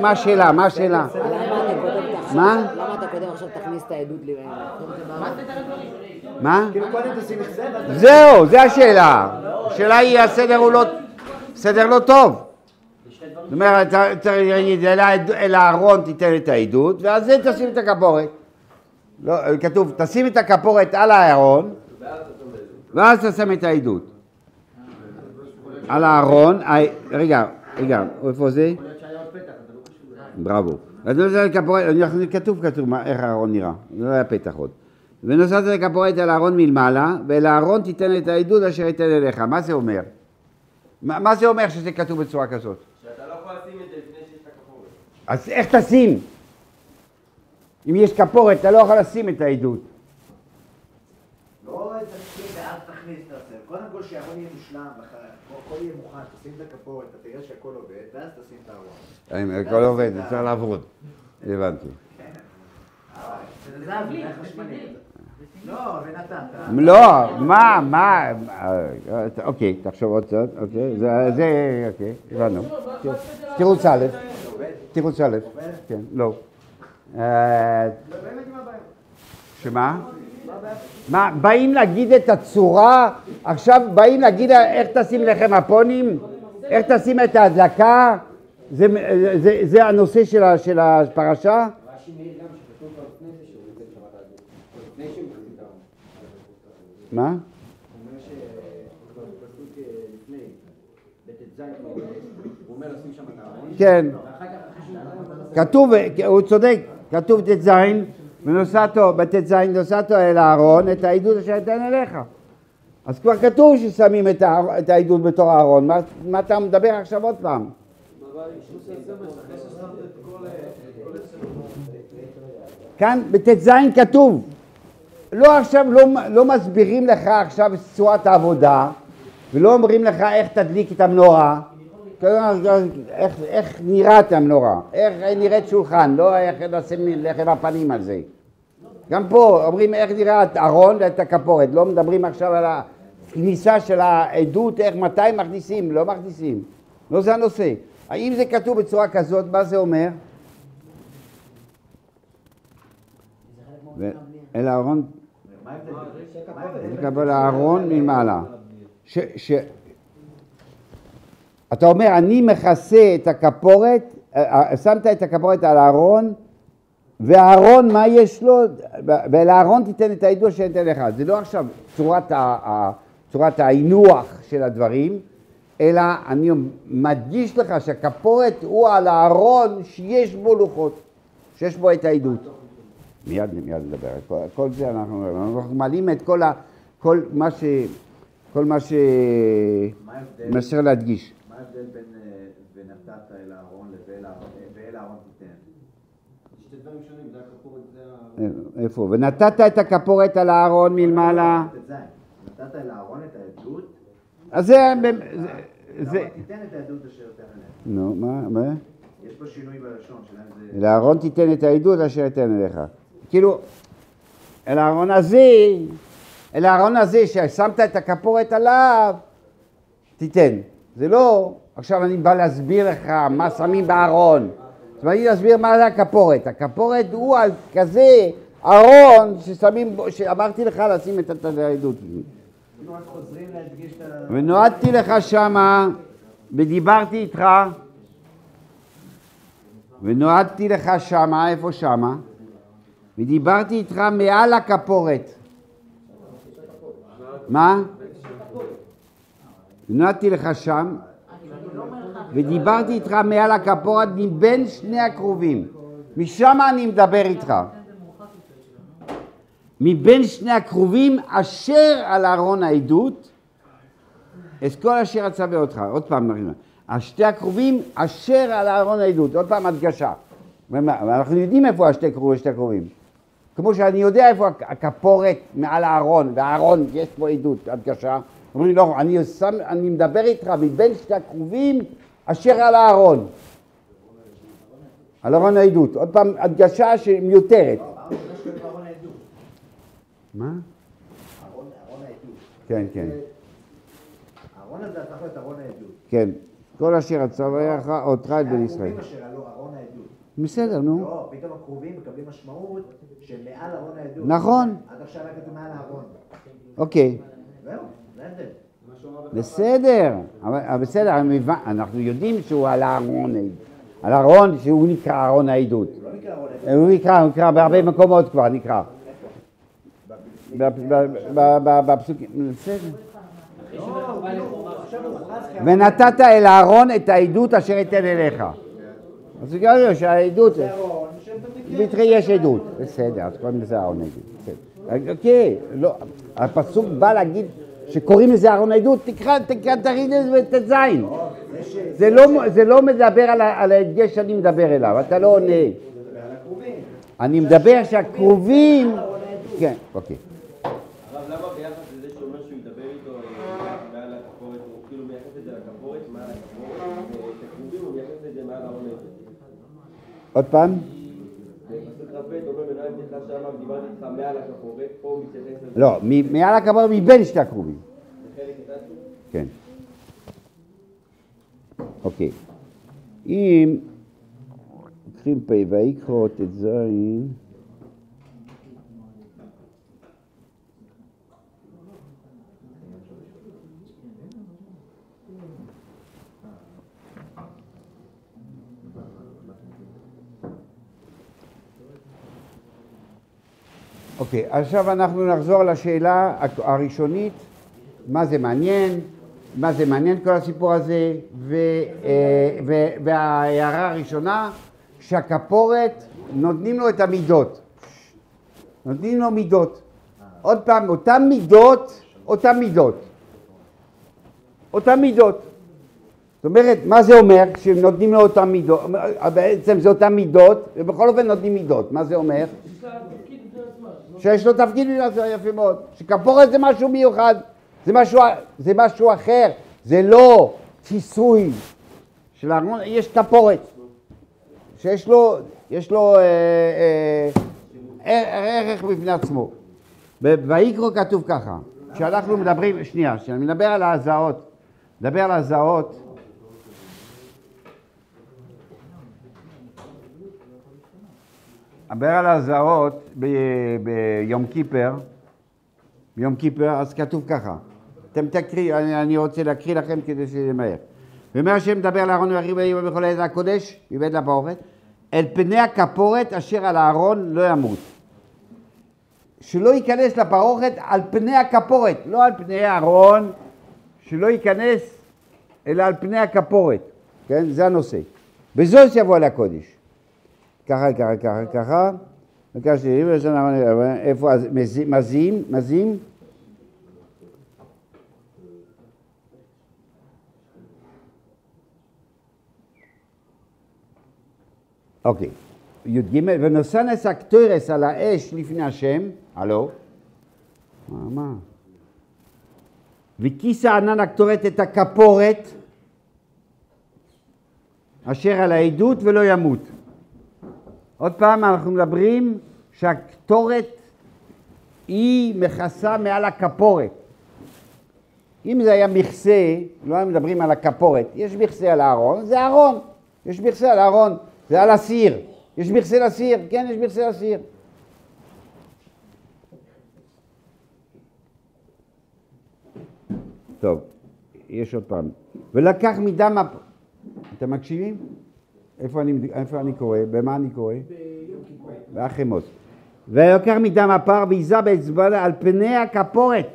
מה השאלה? מה השאלה? למה אתה כותב עכשיו- מה? למה אתה כותב עכשיו תכניס את העדות ל... תכתוב את זה בארון? מה? כאילו קודם תשים את זה, ואז זהו, זה השאלה. השאלה היא, הסדר הוא לא, סדר לא טוב. זאת אומרת, צריך להגיד, אל הארון תיתן את העדות, ועל זה תשים את הכפורת. לא, כתוב, תשים את הכפורת על הארון, ואז תשים את העדות. על הארון, ה- רגע, רגע, איפה זה? בראבו. אז לא זה כפורת, אנחנו- כתוב, כתוב איך הארון נראה, לא היה פתח עוד. ונוסעת את הכפורת על הארון מלמעלה, ואל הארון תיתן את העדות אשר ייתן אליך. מה זה אומר? מה, מה זה אומר שזה כתוב בצורה כזאת? שאתה לא יכול לשים את זה לפני שיש את הכפורת. אז איך תשים? אם יש כפורת, אתה לא יכול לשים את העדות. לא תתחיל ואז תכניס את הסר. קודם כל שהארון יהיה מושלם, הכל יהיה מוכן, תשים את הכפורת, אתה תראה שהכל עובד, ואז תשים את הארון. הכל עובד, זה צריך לעבוד. הבנתי. זה זה חשמלי. לא, ונתת. לא, מה, מה, אה, אוקיי, תחשוב עוד קצת, אוקיי, זה, זה, אוקיי, הבנו. תירוץ א', תירוץ א', כן, לא. אה, שמה? מה, באים להגיד את הצורה, עכשיו באים להגיד איך תשים לחם הפונים, איך תשים את ההדלקה, זה, זה, זה הנושא של הפרשה? רש"י מעיר גם שכתוב כבר לפני זה שהוא יוצא בשבת העדות. לפני שהוא מכניס את הארון. מה? הוא אומר שכבר בפסוק אה, לפני, בט"ז כבר, הוא אומר לשים שם את הארון. כן. כתוב, הוא צודק, כתוב ט"ז, ונוסעתו, בט"ז נוסעתו אל הארון, את העדות אשר אתן אליך. אז כבר כתוב ששמים את, העדות בתור הארון, מה, מה אתה מדבר עכשיו עוד פעם? כאן בט"ז כתוב, לא עכשיו, לא, לא מסבירים לך עכשיו את צורת העבודה, ולא אומרים לך איך תדליק את המנורה, איך, איך נראית המנורה, איך נראית שולחן, לא איך לשים לחם הפנים על זה. גם פה אומרים איך נראה את הארון ואת הכפורת, לא מדברים עכשיו על, הכניסה של העדות, איך, מתי מכניסים, לא מכניסים. לא זה הנושא. האם זה כתוב בצורה כזאת, מה זה אומר? אל הארון, לקבל הארון מלמעלה. ש, ש... אתה אומר, אני מכסה את הכפורת, אה, אה, שמת את הכפורת על הארון, והארון, מה יש לו? ולארון תיתן את העדות שאני אתן לך. זה לא עכשיו צורת, ה, ה, צורת ההינוח של הדברים, אלא אני מדגיש לך שהכפורת הוא על הארון שיש בו לוחות, שיש בו את העדות. מיד, מיד נדבר, כל, כל זה אנחנו, אנחנו מעלים את כל, ה, כל מה ש... כל מה ש... מה ההבדל? מאשר להדגיש. מה ההבדל בין אה, ונתת אל הארון לבין הארון- ואל הארון תיתן? שתי דברים שונים, זה הכפורת, זה ה... איפה? ונתת את הכפורת על הארון מלמעלה. ט"ז. נתת אל הארון את העדות, אז זה... זה, תיתן את העדות אשר תן אליהם. נו, מה? מה? יש פה שינוי בלשון, שלהם זה... לאהרון תיתן את העדות אשר אתן אליך. כאילו, אל הארון הזה, אל הארון הזה ששמת את הכפורת עליו, תיתן. זה לא, עכשיו אני בא להסביר לך מה שמים בארון. אז אני להסביר מה זה הכפורת. הכפורת הוא על כזה ארון ששמים בו, שאמרתי לך לשים את את העדות. אנחנו רק חוזרים להדגיש את ה... ונועדתי לך שמה, ודיברתי איתך, ונועדתי לך שמה, איפה שמה? ודיברתי איתך מעל הכפורת. מה? ונועדתי לך שם, ודיברתי איתך מעל הכפורת מבין שני הקרובים. משם אני מדבר איתך. מבין שני הקרובים אשר על ארון העדות, את כל אשר אצווה אותך. עוד פעם. השתי הקרובים אשר על ארון העדות. עוד פעם הדגשה. ואנחנו יודעים איפה השתי קרובים, שתי הקרובים. כמו שאני יודע איפה הכ- הכפורת מעל הארון, והארון יש פה עדות, הדגשה. אומרים לי, לא, אני, שם, אני מדבר איתך מבין שתי הקרובים אשר על הארון. על ארון העדות. עוד פעם, הדגשה שמיותרת. מה? ארון ארון העדות. כן, כן. הארון הזה הפך להיות ארון העדות. כן. כל אשר אצוויך אותך את בן ישראל. הקרובים אשר עלו ארון העדות. בסדר, נו. לא, פתאום הקרובים מקבלים משמעות שמעל ארון העדות. נכון. עד עכשיו היה כתוב מעל הארון. אוקיי. זהו, זה ההבדל. בסדר. אבל בסדר, אנחנו יודעים שהוא על הארון, על הארון שהוא נקרא ארון העדות. לא. הוא נקרא, הוא נקרא בהרבה מקומות כבר, נקרא. ב- בפסוקים, בסדר. ונתת אל אהרון את העדות אשר אתן אליך. אז זה גם לא ארון של בתיקי- בתרי יש עדות. בסדר, אז קוראים לזה אהרון עדות. בסדר. אוקיי, לא, הפסוק בא להגיד שקוראים לזה אהרון עדות, תקרא, תקרא, תריד את זה בט"ז. זה ש- זה לא, זה לא מדבר על, ההדגש שאני מדבר אליו, אתה לא עונה. אני מדבר שהקרובים... כן, אוקיי. הרב, למה ביחס לזה שאומר שהוא ידבר איתו אה, מעל הכפורת, הוא כאילו מייחס את זה לכפורת, מעל הכפורת, ואת הקרובים הוא מייחס את זה מעל ההון הזה. עוד פעם? בפסוק כ"ב אומר ונהגתי לך שמה ודיברתי איתך מעל הכפורת, פה הוא מתייחס לזה. לא, מעל הכבוד מבין שתי אחד. כן. אוקיי. אם לוקחים פ' ויקרא ט"ז, אוקיי, עכשיו אנחנו נחזור לשאלה הראשונית, מה זה מעניין, מה זה מעניין כל הסיפור הזה, ו, אה, ו, וההערה הראשונה, שהכפורת נותנים לו את המידות, נותנים לו מידות. עוד פעם, אותן מידות, אותן מידות. אותן מידות. זאת אומרת, מה זה אומר כשנותנים לו אותן מידות? בעצם זה אותן מידות, ובכל אופן נותנים מידות. מה זה אומר? יש לה תפקיד בפני עצמה. לא? שיש לו תפקיד זה יפה מאוד. שכפורת זה משהו מיוחד, זה משהו, זה משהו אחר, זה לא כיסוי של הארמון, יש כפורת. שיש לו, יש לו אה, אה, ערך בפני עצמו. ויקרא כתוב ככה, כשאנחנו מדברים, שנייה, כשאני מדבר על ההזעות, מדבר על ההזעות, מדבר על ב- ביום כיפר, ביום כיפר, אז כתוב ככה, אתם תקריא, אני, אני רוצה להקריא לכם כדי שזה מהר. ואומר השם מדבר לאהרון וירחיב ויהיו בכל עת הקודש, מבית לפרוכת, אל פני הכפורת אשר על הארון לא ימות. שלא ייכנס לפרוכת על פני הכפורת, לא על פני הארון, שלא ייכנס אלא על פני הכפורת, כן? זה הנושא. בזוז יבוא אל הקודש. ככה, ככה, ככה, ככה. וככה שלי, איפה, אז מזים, מזים, מזים. אוקיי, י"ג, ונוסנס הקטורס על האש לפני השם, הלו? מה, מה? וכיסה ענן הקטורת את הכפורת אשר על העדות ולא ימות. עוד פעם אנחנו מדברים שהקטורת היא מכסה מעל הכפורת. אם זה היה מכסה, לא היינו מדברים על הכפורת, יש מכסה על הארון, זה ארון, יש מכסה על הארון, זה על הסיר, יש מכסה לסיר, כן, יש מכסה לסיר. טוב, יש עוד פעם. ולקח מדם הפ... אתם מקשיבים? איפה אני, איפה אני קורא? במה אני קורא? באחימוס. ולקח מדם הפר ועיזה באצבע על פני הכפורת.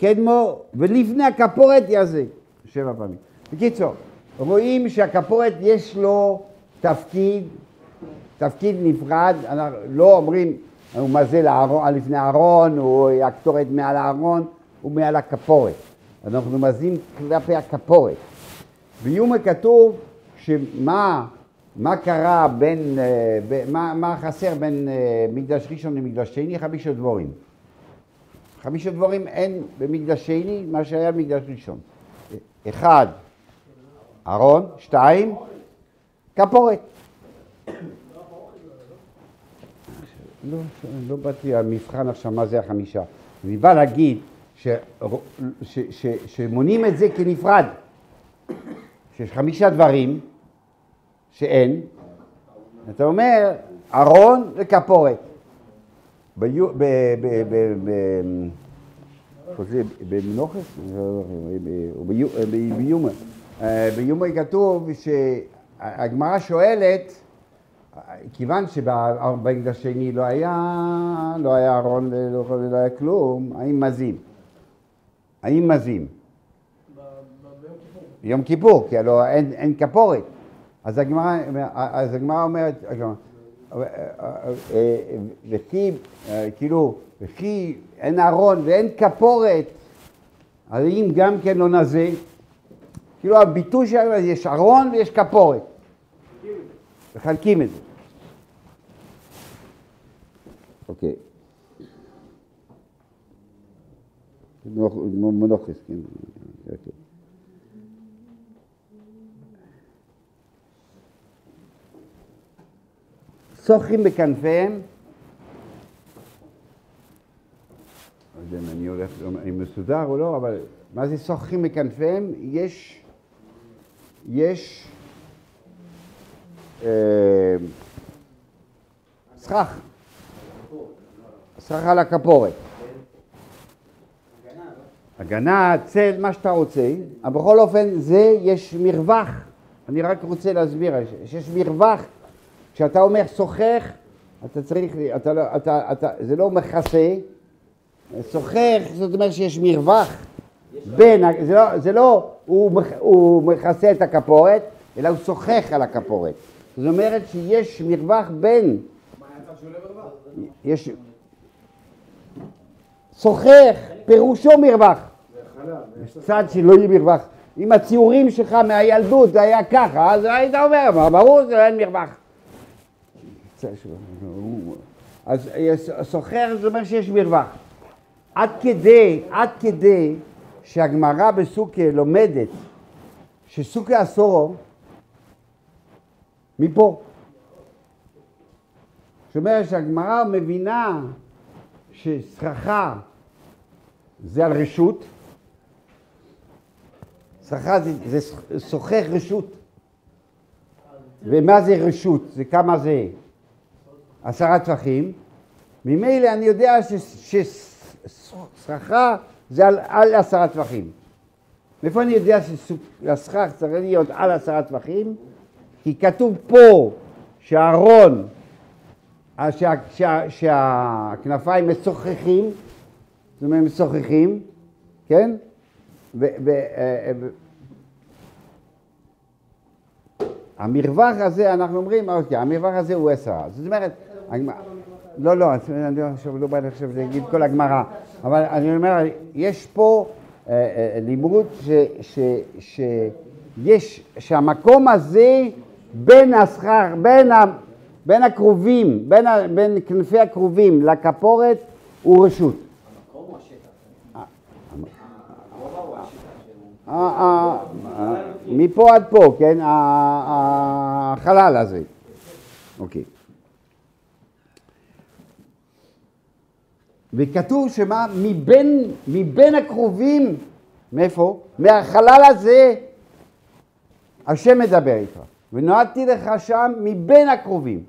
קדמו, ולפני הכפורת יעזה. שבע פעמים. בקיצור, רואים שהכפורת יש לו תפקיד, תפקיד נפרד, אנחנו לא אומרים הוא מזה לארון, לפני הארון, הוא הקטורת מעל הארון, הוא מעל הכפורת. אנחנו מזים כלפי הכפורת. ביומה כתוב שמה מה קרה בין, אה, מה, מה חסר בין אה, מקדש ראשון למקדש שני? חמישה דבורים. חמישה דבורים אין במקדש שני מה שהיה במקדש ראשון. אחד, ארון, שתיים, כפורת. לא, לא באתי המבחן עכשיו מה זה החמישה. אני בא להגיד ש, ש, ש, שמונים את זה כנפרד. שיש חמישה דברים שאין, אתה אומר ארון וכפורת. במנוחס? או ביו- ב- ביומה. אה, ביומה כתוב שהגמרא שואלת, כיוון שבמקדש השני לא היה, לא היה ארון ולא היה כלום, האם מזים? האם מזים? יום כיפור, כי הלוא אין כפורת. אז הגמרא, אז הגמרא אומרת, הגמרא, וכי, אה, כאילו, וכי אין ארון ואין כפורת, האם גם כן לא נזה? כאילו הביטוי שלנו, יש ארון ויש כפורת. מחלקים את זה. אוקיי. מנוחס, כן. שוחים בכנפיהם, לא יודע אם אני הולך, אם מסודר או לא, אבל מה זה שוחים בכנפיהם? יש, יש אה, סכך, סכך על הכפורת. הגנה, צל, מה שאתה רוצה, אבל בכל אופן זה, יש מרווח, אני רק רוצה להסביר, שיש מרווח, כשאתה אומר שוחך, אתה צריך, אתה לא, אתה, אתה, זה לא מכסה, שוחך זאת אומרת שיש מרווח בין, זה לא, זה לא הוא, הוא מכסה את הכפורת, אלא הוא שוחך על הכפורת. זאת אומרת שיש מרווח בין, יש, שוחך, פירושו מרווח. יש צד שלא יהיה מרווח. אם הציורים שלך מהילדות זה היה ככה, אז היית אומר, ברור שזה אין מרווח. אז סוחר זה אומר שיש מרווח. עד כדי, עד כדי שהגמרא בסוכה לומדת שסוכה אסורו מפה. זאת אומרת שהגמרא מבינה שסככה זה על רשות. סחר זה, זה סוחר רשות. ומה זה רשות? זה כמה זה? עשרה טפחים. ממילא אני יודע שסחר זה על, על עשרה טפחים. מאיפה אני יודע שהסכך צריך להיות על עשרה טפחים? כי כתוב פה שהארון, שה, שה, שהכנפיים משוחחים, זאת אומרת משוחחים, כן? ו, ו, אה, ו, המרווח הזה, אנחנו אומרים, אוקיי, המרווח הזה הוא עשרה. זאת אומרת, לא, לא, אני עכשיו לא בא עכשיו להגיד כל הגמרא, אבל אני אומר, יש פה אה, אה, לימוד שיש, שהמקום הזה בין השכר, בין, ה, בין הקרובים, בין, ה, בין כנפי הקרובים לכפורת הוא רשות. ה- ה- ה- מפה עד פה, כן? החלל הזה. אוקיי. וכתוב שמה? מבין, מבין הקרובים, מאיפה? מהחלל הזה השם מדבר איתך. ונועדתי לך שם מבין הקרובים.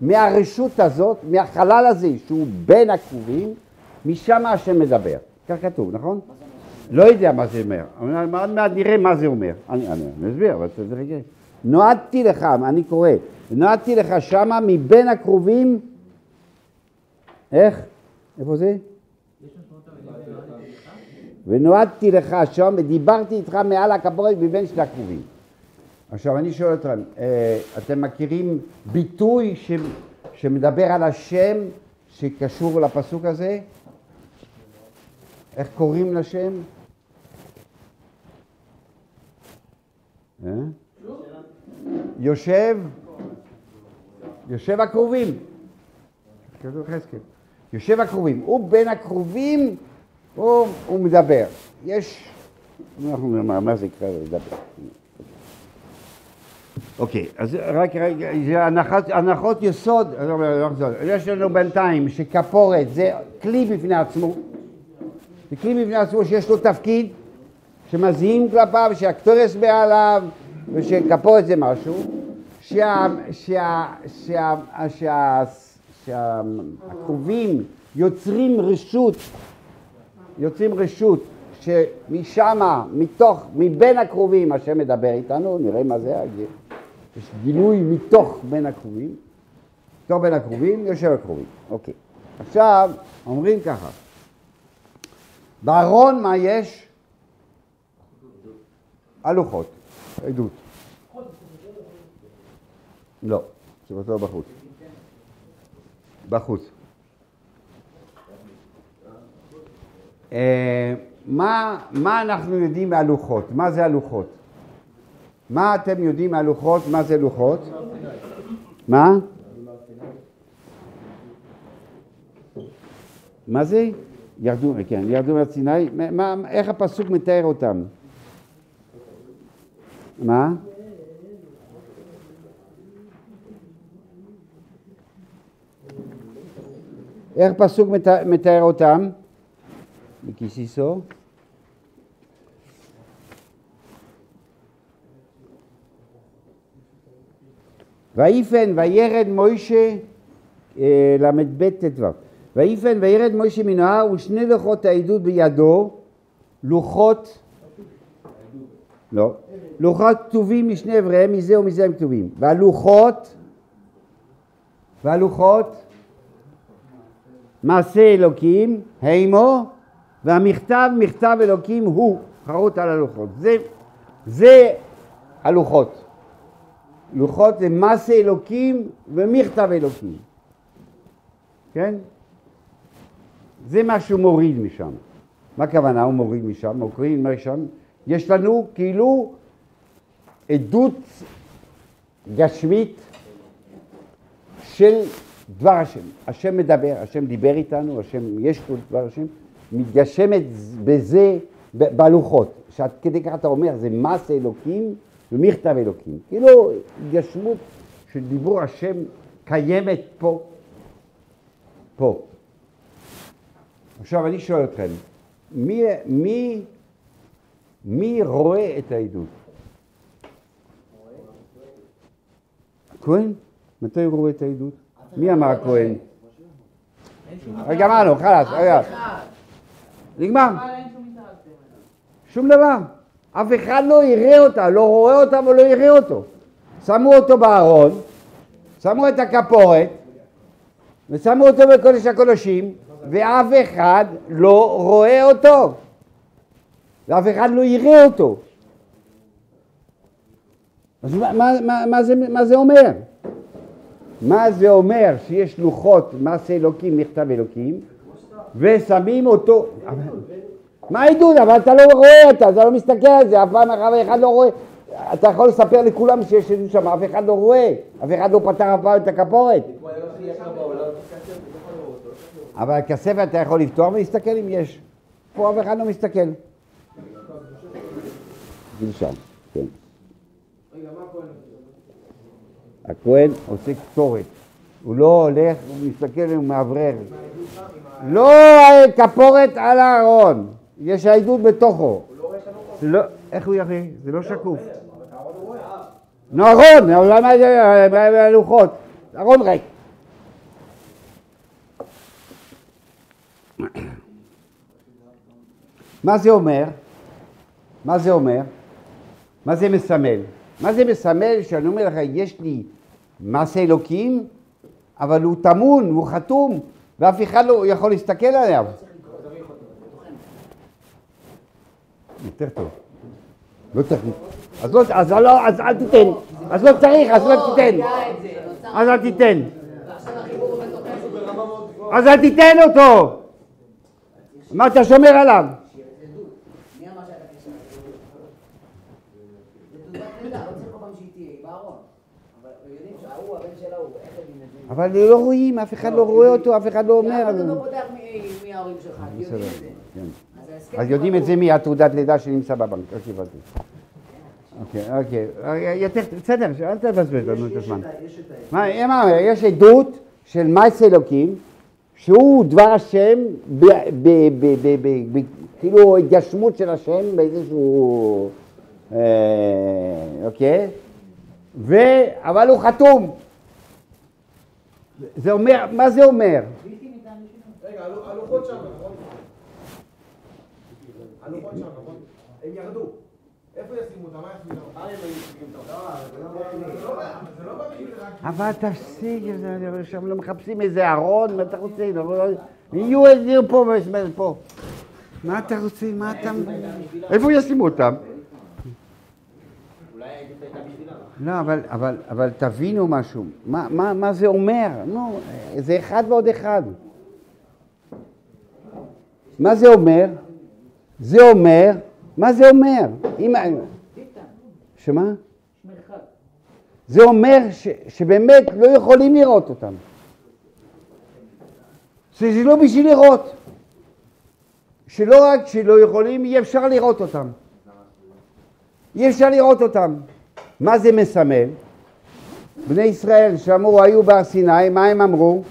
מהרשות הזאת, מהחלל הזה שהוא בין הקרובים, משם השם מדבר. כך כתוב, נכון? לא יודע מה זה אומר. עוד מעט נראה מה זה אומר. אני, אני, אסביר, אבל צריך... נועדתי לך, אני קורא, נועדתי לך שמה מבין הקרובים, איך? איפה זה? ונועדתי לך שם ודיברתי איתך מעל הכפורת מבין שני הקרובים. עכשיו אני שואל אתכם, אה, אתם מכירים ביטוי ש, שמדבר על השם שקשור לפסוק הזה? איך קוראים לשם? אה? יושב, יושב הקרובים. כתוב יחזקאל. יושב הקרובים. הוא בין הקרובים, הוא, הוא מדבר. יש, אנחנו נאמר, מה זה יקרא לדבר? אוקיי, אז רק רגע, זה הנחות, הנחות יסוד, אומר, לא אחזור. יש לנו בינתיים שכפורת זה כלי בפני עצמו, זה כלי בפני עצמו שיש לו תפקיד, שמזיעים כלפיו, שהקטורס מעליו, ושכפורת זה משהו, שה, שה, שה, שה, שהקרובים יוצרים רשות, יוצרים רשות, שמשם, מתוך, מבין הקרובים השם מדבר איתנו, נראה מה זה, יש גילוי מתוך בין הקרובים, מתוך בין הקרובים יושב הקרובים, אוקיי. עכשיו אומרים ככה, בארון מה יש? הלוחות, עדות. לא, שבתו בחוץ. בחוץ. אה, מה, מה אנחנו יודעים מהלוחות? מה זה הלוחות? מה אתם יודעים מהלוחות? מה זה לוחות? מה? מה זה? ירדו, כן, ירדו מהסיני. מה, איך הפסוק מתאר אותם? מה? איך פסוק מתאר, אותם? בכיסיסו? ויפן וירד מוישה אה, ל"ב ט"ו ויפן וירד מוישה מן ההר ושני לוחות העדות בידו לוחות לא לוחות כתובים משני אבריהם מזה ומזה הם כתובים והלוחות והלוחות מעשה אלוקים הימו והמכתב מכתב אלוקים הוא חרוט על הלוחות. זה, זה הלוחות. לוחות זה מעשה אלוקים ומכתב אלוקים. כן? זה מה שהוא מוריד משם. מה הכוונה הוא מוריד משם? מוריד משם? יש לנו כאילו עדות גשמית של דבר השם. השם מדבר, השם דיבר איתנו, השם, יש פה דבר השם, מתגשמת בזה ב- בלוחות. שעד כדי כך אתה אומר, זה מעשה אלוקים ומכתב אלוקים. כאילו התגשמות של דיבור השם קיימת פה. פה. עכשיו אני שואל אתכם, מי, מי, מי רואה את העדות? הכהן? מתי הוא רואה את העדות? מי אמר הכהן? רגע, אמרנו, חלאס, רגע. נגמר. שום דבר. אף אחד לא יראה אותה, לא רואה אותה ולא יראה אותו. שמו אותו בארון, שמו את הכפורת, ושמו אותו בקודש הקודשים, ואף אחד לא רואה אותו. ואף אחד לא יראה אותו. אז מה, מה, מה, מה, זה, מה זה אומר? מה זה אומר שיש לוחות מעשה אלוקים, מכתב אלוקים, ושמים אותו... מה העידוד? אבל אתה לא רואה אותה, אתה לא מסתכל על זה, אף פעם אחד לא רואה. אתה יכול לספר לכולם שיש עדות שם, אף אחד לא רואה, אף אחד לא פתר אף פעם את הכפורת. אבל הכספת אתה יכול לפתוח ולהסתכל אם יש. פה אף אחד לא מסתכל כן. רגע, מה הכהן? הכהן עושה קטורת. הוא לא הולך, הוא מסתכל, הוא מאוורר. לא כפורת על הארון, יש העדות בתוכו. לא, איך הוא יראה? זה לא שקוף. נכון, אבל מה זה מה זה הלוחות? ארון ריק. מה זה אומר? מה זה אומר? מה זה מסמל? מה זה מסמל שאני אומר לך, יש לי מעשה אלוקים, אבל הוא טמון, הוא חתום, ואף אחד לא יכול להסתכל עליו. יותר טוב. לא צריך. אז, לא, אז, לא, אז אל תיתן. אז לא צריך, אז לא תיתן. אז אל תיתן. אז אל תיתן אותו. מה אתה שומר עליו? מי אמר שאתה קשר? זה תעודת לידה, לא צריך כל פעם שהיא תהיה, היא בארון. אבל יודעים שההוא, הבן של ההוא, איך יודעים את זה? אבל לא רואים, אף אחד לא רואה אותו, אף אחד לא אומר. אף אחד לא פותח מי ההורים שלך, יודעים את זה. כן. אז יודעים את זה מהתעודת לידה שנמצא בבנק, לא קיבלתי. אוקיי, אוקיי, יותר, בסדר, אל תבזבז לנו את הזמן. יש עדות של מייס אלוקים, שהוא דבר השם, כאילו התגשמות של השם באיזשהו, אה, אוקיי? אבל הוא חתום. זה אומר, מה זה אומר? רגע, הלו- הלוחות שם, נכון? הלוחות שם, נכון? הם ירדו. איפה ישימו אותם? מה ישימו אותם? לא לא. אבל תפסיק, זה- עכשיו לא מחפשים איזה ארון, מה אתה רוצה? לא- לא- יהיו יהיו פה ופה. מה אתה רוצה? מה אתה... איפה ישימו אותם? אולי העדות הייתה בשבילם. לא, אבל, אבל, אבל תבינו משהו. מה, מה, מה זה אומר? נו, זה אחד ועוד אחד. מה זה אומר? זה אומר, מה זה אומר? אם... שמה? זה אומר ש, שבאמת לא יכולים לראות אותם. שזה לא בשביל לראות. שלא רק שלא יכולים, אי אפשר לראות אותם. אי אפשר לראות אותם. מה זה מסמל? בני ישראל שמעו, היו בהר סיני, מה הם אמרו?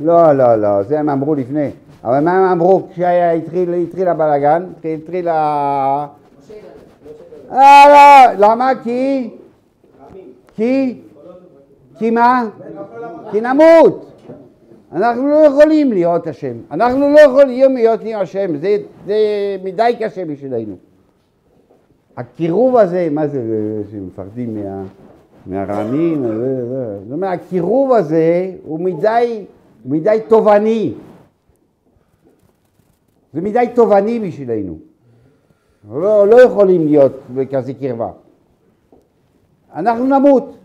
לא, לא, לא, זה הם אמרו לפני. אבל מה הם אמרו כשהתחיל התחיל הבלאגן? התחיל ה... אה, לא, למה? כי? כי? כי מה? כי נמות. אנחנו לא יכולים להיות השם. אנחנו לא יכולים להיות השם. זה מדי קשה בשבילנו. הקירוב הזה, מה זה, שמפחדים מה, מהרעמים? זאת אומרת, הקירוב הזה הוא מדי, מדי תובעני. זה מדי תובעני בשבילנו. לא, לא יכולים להיות בכזה קרבה. אנחנו נמות.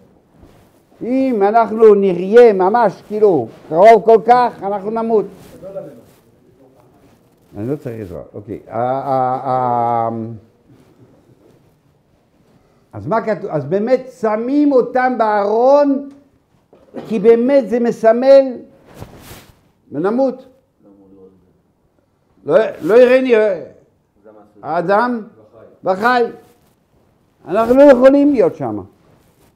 אם אנחנו נראה ממש כאילו קרוב כל כך, אנחנו נמות. אני לא צריך עזרה, אוקיי. אז מה כתוב? אז באמת שמים אותם בארון, כי באמת זה מסמל ונמות. לא, לא יראני האדם וחי. אנחנו לא יכולים להיות שם.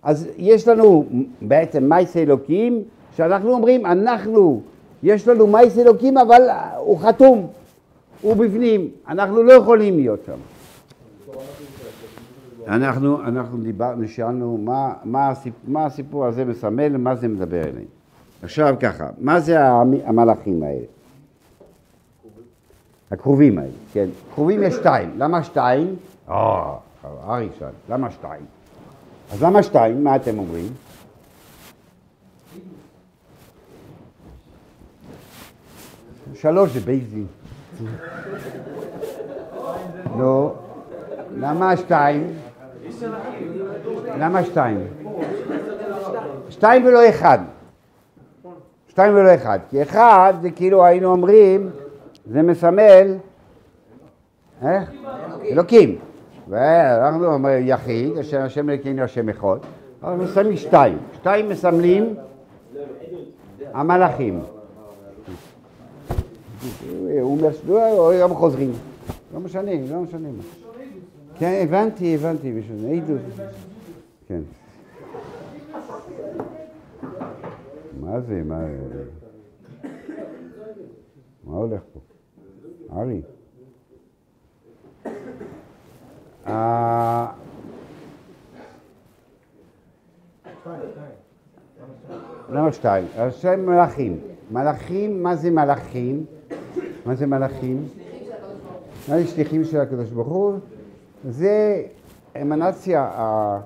אז יש לנו בעצם מייס אלוקים, שאנחנו אומרים, אנחנו, יש לנו מייס אלוקים, אבל הוא חתום. הוא בפנים, אנחנו לא יכולים להיות שם. אנחנו, אנחנו דיברנו, שאלנו מה, מה, הסיפ, מה הסיפור הזה מסמל, מה זה מדבר אליהם. עכשיו ככה, מה זה המ- המלאכים האלה? הכרובים האלה, כן. כרובים יש שתיים. למה שתיים? אה, ארי שאל, למה שתיים? אז למה שתיים? מה אתם אומרים? שלוש זה בייזי. לא. למה שתיים? למה שתיים? שתיים ולא אחד. שתיים ולא אחד. כי אחד זה כאילו היינו אומרים, זה מסמל, איך? אלוקים. ואנחנו אומרים יחיד, אשר השם אלוקינו השם אחד, אבל מסמלים שתיים. שתיים מסמלים המלאכים. הוא אומר, לא, גם חוזרים. לא משנה, לא משנה. כן, הבנתי, הבנתי, בשביל עדות. כן. מה זה, מה... מה הולך פה? ארי. אה, למה שתיים? השם מלאכים. מלאכים, מה זה מלאכים? מה זה מלאכים? מה זה שליחים של הקדוש ברוך הוא? זה אמנציה, ה-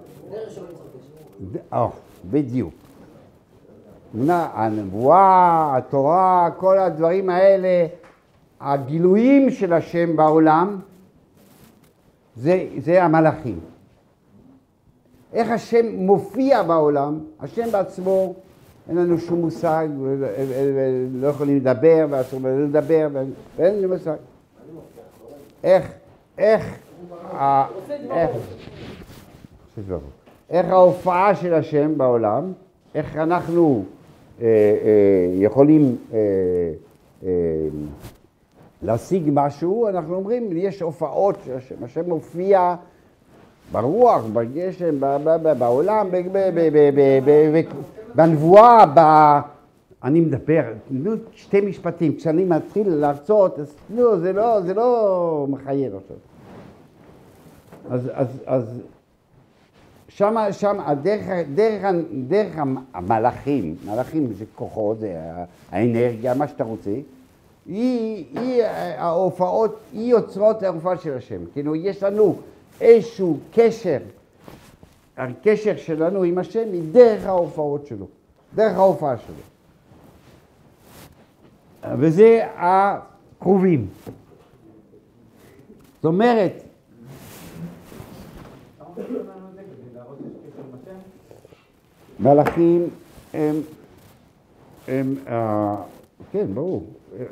ד- אה, בדיוק. הנבואה, התורה, כל הדברים האלה, הגילויים של השם בעולם, זה, זה המלאכים. איך השם מופיע בעולם, השם בעצמו, אין לנו שום מושג, לא יכולים לדבר, ואסור לנו לדבר, ואין לנו מושג. איך, איך, איך, ההופעה של השם בעולם, איך אנחנו אה, אה, יכולים אה, להשיג משהו, אנחנו אומרים, יש הופעות של השם, השם מופיע ברוח, בגשם, בעולם, בנבואה, ב- אני מדבר, תנו שתי משפטים, כשאני מתחיל להרצות, אז לא, זה לא, זה לא מחייב עכשיו. אז, אז, אז שם, שם, הדרך, דרך, דרך המלאכים, מלאכים זה כוחות, זה האנרגיה, מה שאתה רוצה, היא, היא, ההופעות, היא יוצרות ההופעה של השם. כאילו, יש לנו איזשהו קשר, הקשר שלנו עם השם היא דרך ההופעות שלו, דרך ההופעה שלו. וזה הקרובים. זאת אומרת, מלאכים הם, הם, אה, כן, ברור,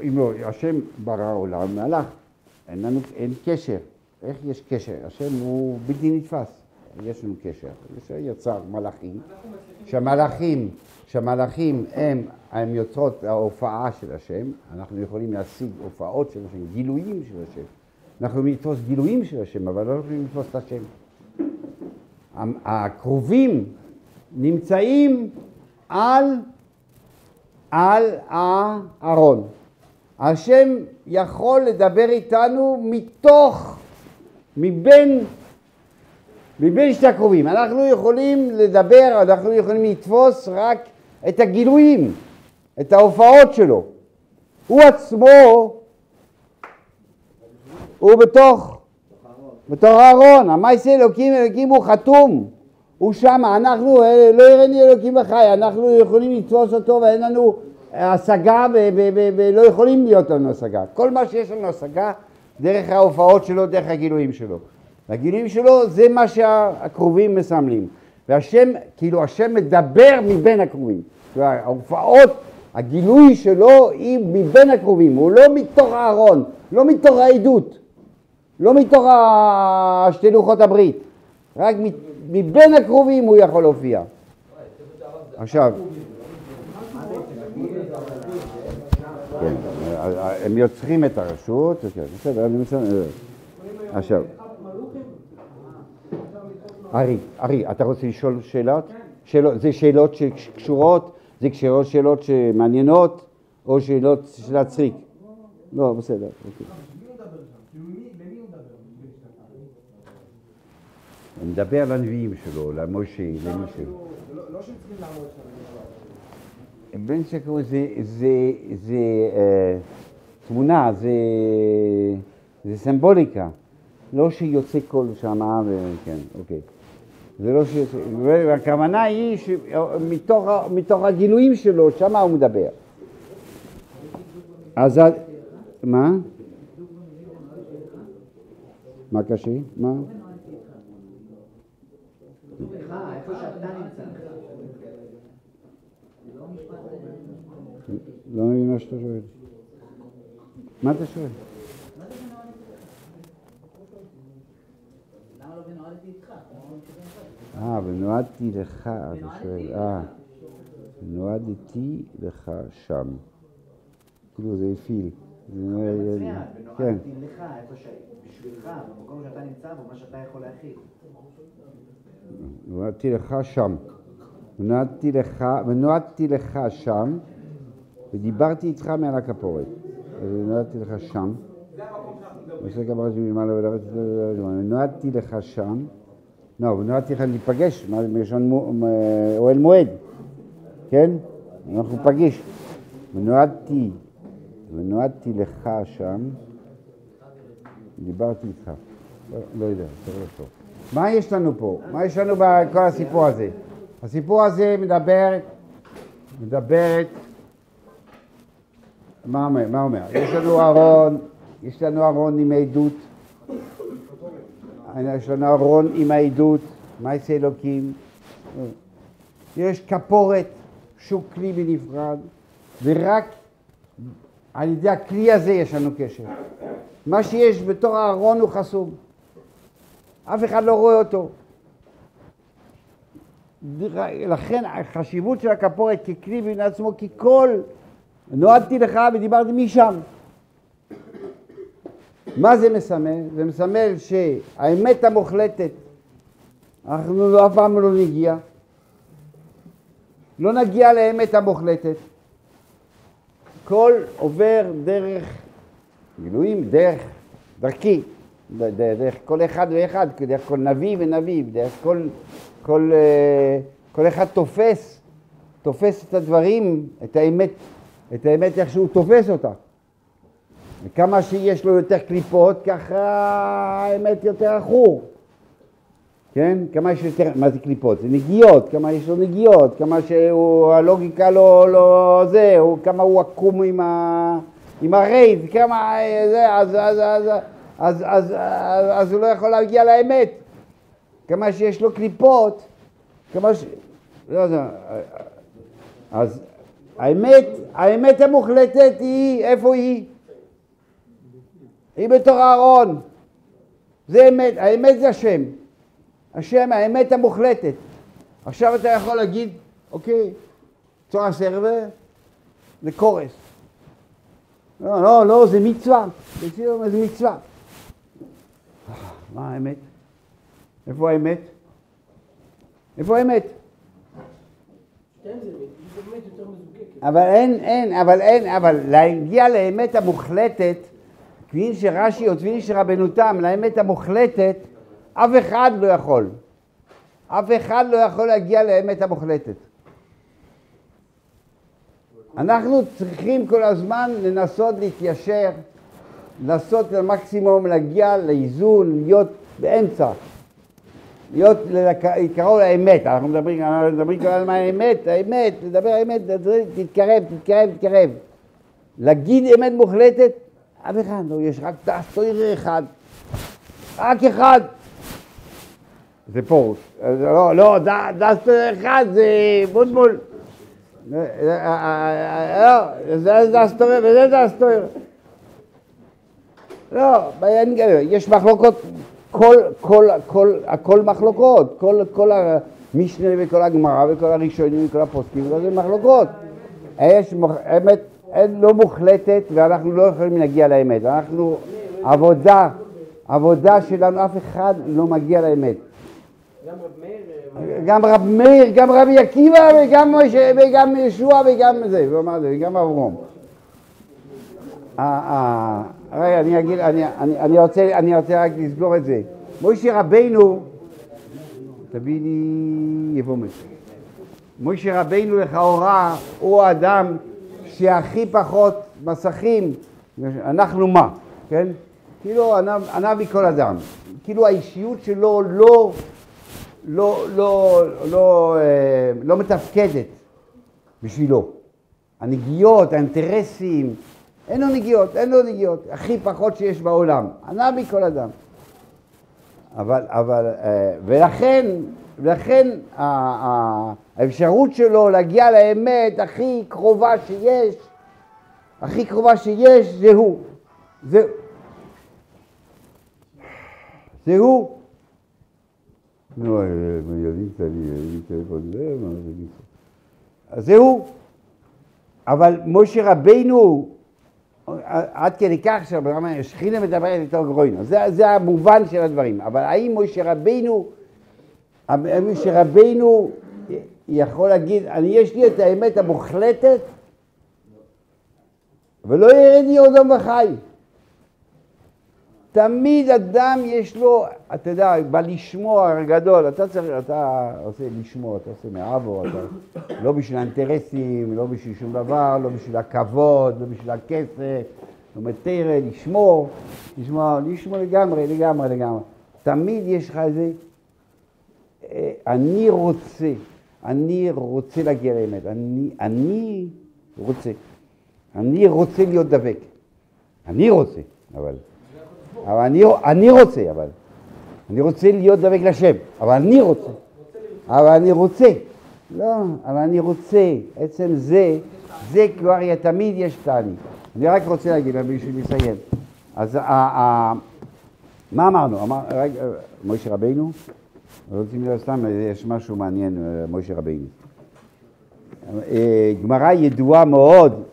אם לא, השם ברא עולם, מלאך, אין לנו, אין קשר. איך יש קשר? השם הוא בלתי נתפס, יש לנו קשר. יש יצר מלאכים, שהמלאכים, שהמלאכים הם, הם יוצרות ההופעה של השם, אנחנו יכולים להשיג הופעות של השם, גילויים של השם. אנחנו יכולים לתפוס גילויים של השם, אבל לא יכולים לתפוס את השם. הקרובים נמצאים על, על הארון. השם יכול לדבר איתנו מתוך, מבין, מבין שתי הקרובים. אנחנו יכולים לדבר, אנחנו יכולים לתפוס רק את הגילויים, את ההופעות שלו. הוא עצמו, הוא בתוך, בתוך הארון. המעשה אלוקים, אלוקים הוא חתום. הוא שם, אנחנו, אה, לא יראני אלוקים בחי, אנחנו יכולים לתפוס אותו ואין לנו השגה ו- ו- ולא יכולים להיות לנו השגה. כל מה שיש לנו השגה, דרך ההופעות שלו, דרך הגילויים שלו. והגילויים שלו זה מה שהקרובים מסמלים. והשם, כאילו השם מדבר מבין הקרובים. ההופעות, הגילוי שלו היא מבין הקרובים, הוא לא מתוך הארון, לא מתוך העדות, לא מתוך שתי לוחות הברית, רק מבין הקרובים הוא יכול להופיע. עכשיו, כן, הם יוצרים את הרשות, כן, בסדר, אני בסדר. עכשיו, ארי, ארי, אתה רוצה לשאול שאלות? שאלות, זה שאלות שקשורות, זה שאלות, שאלות שמעניינות, או שאלות של להצחיק? לא, בסדר, אוקיי. הוא מדבר לנביאים שלו, למשה, למישהו. לא לא שהם צריכים לעמוד שם. בין שקראו זה, זה, זה אה, תמונה, זה, זה סימבוליקה. לא שיוצא קול שמה, וכן, אוקיי. זה לא שיוצא, והכוונה היא שמתוך ה- מתוך הגילויים שלו, שמה הוא מדבר. אז מה? מה קשה? מה? לך, איפה שאתה נמצא. לא מבין מה שאתה שואל. מה אתה שואל? אה, ונועדתי לך, אתה שואל. אה, נועדתי לך שם. כאילו זה הפעיל. זה מצוין, כן. ונועדתי לך, איפה ש... בשבילך, במקום שאתה נמצא בו, מה שאתה יכול להכיל. נועדתי לך שם. ונועדתי לך, ונועדתי לך שם, ודיברתי איתך מעל הכפורת. אז נועדתי לך שם. עושה כמה מלמעלה ולרדת, ונועדתי לך שם. לא, ונועדתי לך להיפגש, זה מלשון אוהל מועד, כן? אנחנו ניפגש. ונועדתי, ונועדתי לך שם, דיברתי איתך. לא, לא יודע, תראה אותו. מה יש לנו פה? מה יש לנו בכל הסיפור הזה? הסיפור הזה מדבר, מדברת, מה אומר? מה אומר? יש לנו ארון, יש לנו ארון עם עדות, יש לנו ארון עם העדות, מעשה אלוקים, יש כפורת שהוא כלי בנפרד, ורק על ידי הכלי הזה יש לנו קשר. מה שיש בתור הארון הוא חסום. אף אחד לא רואה אותו. לכן החשיבות של הכפורת ככלי בפני עצמו, כי כל נועדתי לך ודיברתי משם. מה זה מסמל? זה מסמל שהאמת המוחלטת, אנחנו לא- אף פעם לא נגיע. לא נגיע לאמת המוחלטת. כל עובר דרך גילויים, דרך דרכי, דרך כל אחד ואחד, דרך כל נביא ונביא, דרך כל, כל, אה, כל אחד תופס, תופס את הדברים, את האמת, את האמת איך שהוא תופס אותה. וכמה שיש לו יותר קליפות, ככה האמת יותר עכור. כן? כמה יש יותר, מה זה קליפות? זה נגיעות, כמה יש לו נגיעות, כמה שהלוגיקה לא, לא זה, הוא, כמה הוא עקום עם, ה, עם הרייז, כמה אה, זה, אז, אז, אז, אז, אז, אז, אז הוא לא יכול להגיע לאמת. כמה שיש לו קליפות, כמה ש... לא, אז, האמת, האמת המוחלטת היא, איפה היא? היא בתור הארון. זה אמת, האמת זה השם. השם, האמת המוחלטת. עכשיו אתה יכול להגיד, אוקיי, צורה סרבה, זה קורס. לא, לא, לא, זה מצווה. בציון זה מצווה. מה האמת? איפה האמת? איפה האמת? אבל אין, אין, אבל אין, אבל להגיע לאמת המוחלטת, כפי שרש"י או כפי שרבנו תם, לאמת המוחלטת, אף אחד לא יכול. אף אחד לא יכול להגיע לאמת המוחלטת. אנחנו צריכים כל הזמן לנסות להתיישר, לנסות למקסימום להגיע לאיזון, להיות באמצע, להיות קרוב לאמת, אנחנו מדברים, אנחנו מדברים כל הזמן על האמת, האמת, לדבר האמת, תתקרב, תתקרב, תתקרב. להגיד אמת מוחלטת, אף אחד לא, יש רק תסטויר אחד, רק אחד. זה פרוש. לא, לא, דסטויר אחד זה בוטבול. לא, זה דסטויר וזה דסטויר. לא, יש מחלוקות, כל, כל, כל, הכל מחלוקות, כל, כל המשנה וכל הגמרא וכל הראשונים וכל הפוסקים, זה מחלוקות. יש אמת לא מוחלטת ואנחנו לא יכולים להגיע לאמת. אנחנו, עבודה, עבודה שלנו, אף אחד לא מגיע לאמת. גם רב מאיר... גם רב מאיר, גם רבי עקיבא וגם, ישוע וגם זה, וגם אברום. רגע, אני אגיד, אני, רוצה, רק לסגור את זה. משה רבינו, לי עומד. משה רבינו לכאורה הוא האדם שהכי פחות מסכים, אנחנו מה, כן? כאילו ענה מכל אדם, כאילו האישיות שלו לא, לא, לא, לא, אה, לא מתפקדת בשבילו. הנגיעות, האינטרסים, אין לו נגיעות, אין לו נגיעות, הכי פחות שיש בעולם, ענה מכל אדם. אבל, אבל, אה, ולכן, ולכן האפשרות שלו להגיע לאמת הכי קרובה שיש, הכי קרובה שיש, זה הוא. זה, זה הוא. נו, ילדים קטנים, ילדים טלפון, זה מה זה אז זה הוא. אבל משה רבינו, עד כדי כך ששכינה מדברת איתו גרוינו, זה, זה המובן של הדברים. אבל האם משה רבינו, משה רבינו יכול להגיד, אני יש לי את האמת המוחלטת ולא ירד לי עודו וחי. תמיד אדם יש לו, אתה יודע, בלשמוע גדול, אתה צריך, אתה עושה לשמוע, אתה עושה מעבו, אתה לא בשביל האינטרסים, לא בשביל שום דבר, לא בשביל הכבוד, לא בשביל הכסף, לא מתרא, לשמור, לשמוע, לשמוע לגמרי, לגמרי, לגמרי. תמיד יש לך איזה, אה, אני רוצה, אני רוצה להגיע לאמת, אני, אני רוצה, אני רוצה להיות דבק, אני רוצה, אבל... אבל אני, אני רוצה, אבל. אני רוצה להיות דבק לשם, אבל אני רוצה. אבל אני רוצה. לא, אבל אני רוצה. עצם זה, זה כבר תמיד יש תעני. אני רק רוצה להגיד, בשביל לסיים. אז ה, ה, מה אמרנו? אמר, רגע, מוישה רבינו? רוצים לראות סתם, יש משהו מעניין, מוישה רבינו. אה, גמרא ידועה מאוד,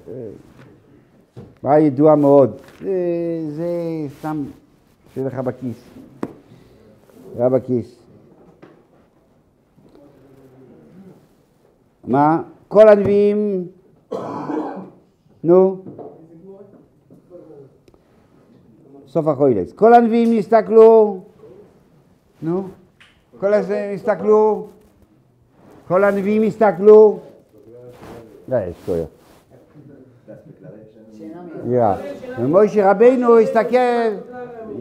גמרא ידועה מאוד, זה, זה סתם שיהיה לך בכיס. היה בכיס. מה? כל הנביאים, נו, סוף החוילס. כל הנביאים נסתכלו, נו, כל הנביאים נסתכלו, כל הנביאים הסתכלו, לא, יש כויות. ומשה רבינו הסתכל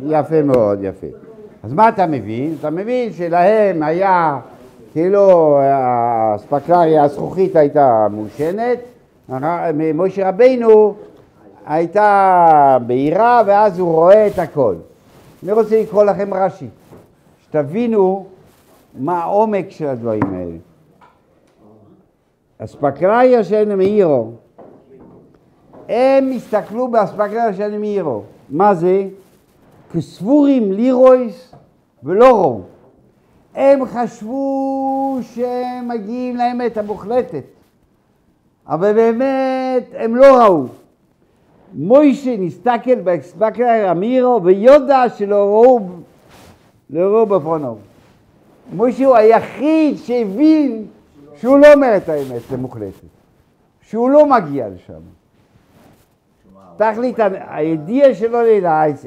יפה מאוד, יפה. אז מה אתה מבין? אתה מבין שלהם היה, כאילו האספקלריה, הזכוכית הייתה מושנת, משה רבינו הייתה בהירה ואז הוא רואה את הכל. אני רוצה לקרוא לכם רש"י, שתבינו מה העומק של הדברים האלה. אספקלריה של מאירו, הם הסתכלו באספקלריה של מאירו, מה זה? כסבורים לירויס ולא רום. הם חשבו שהם מגיעים לאמת המוחלטת, אבל באמת הם לא ראו. מוישה נסתכל באקספקלר אמירו ויודע שלא ראו, לא ראו בפרונו. מוישה הוא היחיד שהבין שהוא לא אומר את האמת המוחלטת, שהוא לא מגיע לשם. תכלית הידיעה שלו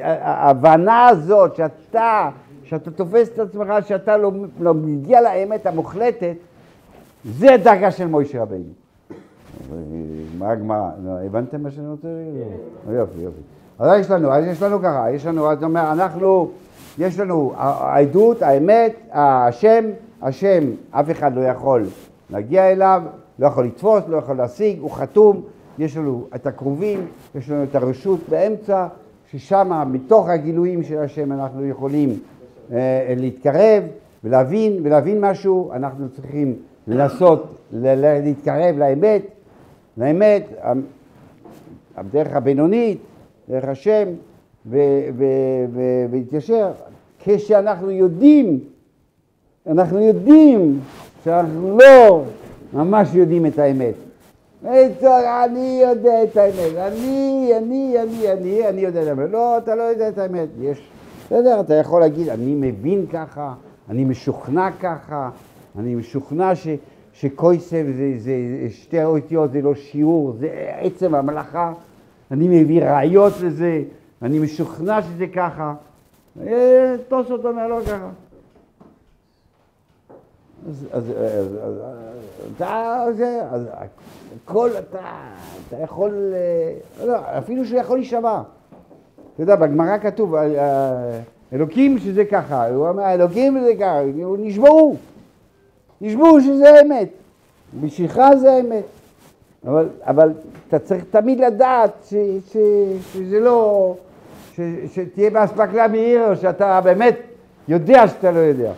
ההבנה הזאת שאתה, שאתה תופס את עצמך שאתה לא, לא מגיע לאמת המוחלטת, זה הדרגה של מוישה רבינו. מה הגמרא? לא, הבנתם מה שאני רוצה? יופי, יופי. אז יש לנו, אז יש לנו ככה, יש לנו, זאת אומרת, אנחנו, יש לנו העדות, האמת, השם, השם, אף אחד לא יכול להגיע אליו, לא יכול לתפוס, לא יכול להשיג, הוא חתום, יש לנו את הקרובים, יש לנו את הרשות באמצע, ששם מתוך הגילויים של השם אנחנו יכולים אה, להתקרב ולהבין, ולהבין משהו, אנחנו צריכים לנסות להתקרב לאמת, לאמת, הדרך הבינונית, דרך השם, ולהתיישר. כשאנחנו יודעים, אנחנו יודעים שאנחנו לא ממש יודעים את האמת. אני יודע את האמת, אני, אני, אני, אני, אני יודע את האמת. לא, אתה לא יודע את האמת. יש, בסדר, אתה יכול להגיד, אני מבין ככה, אני משוכנע ככה, אני משוכנע ש, שקויסב זה, זה שתי האותיות, זה לא שיעור, זה עצם המלאכה, אני מביא ראיות לזה, אני משוכנע שזה ככה. תוספות אומר לא ככה. אז, אז, אז, אז, אתה, זה, אז הכל אתה, אתה יכול, אה, לא, אפילו שהוא יכול להישבע. אתה יודע, בגמרא כתוב, אה, אה, אלוקים שזה ככה, הוא אומר, אלוקים זה ככה, נשבעו, נשבעו שזה אמת, בשבילך זה אמת. אבל, אבל אתה צריך תמיד לדעת ש, ש, שזה לא, ש, שתהיה באספקלריה מעיר, או שאתה באמת יודע שאתה לא יודע.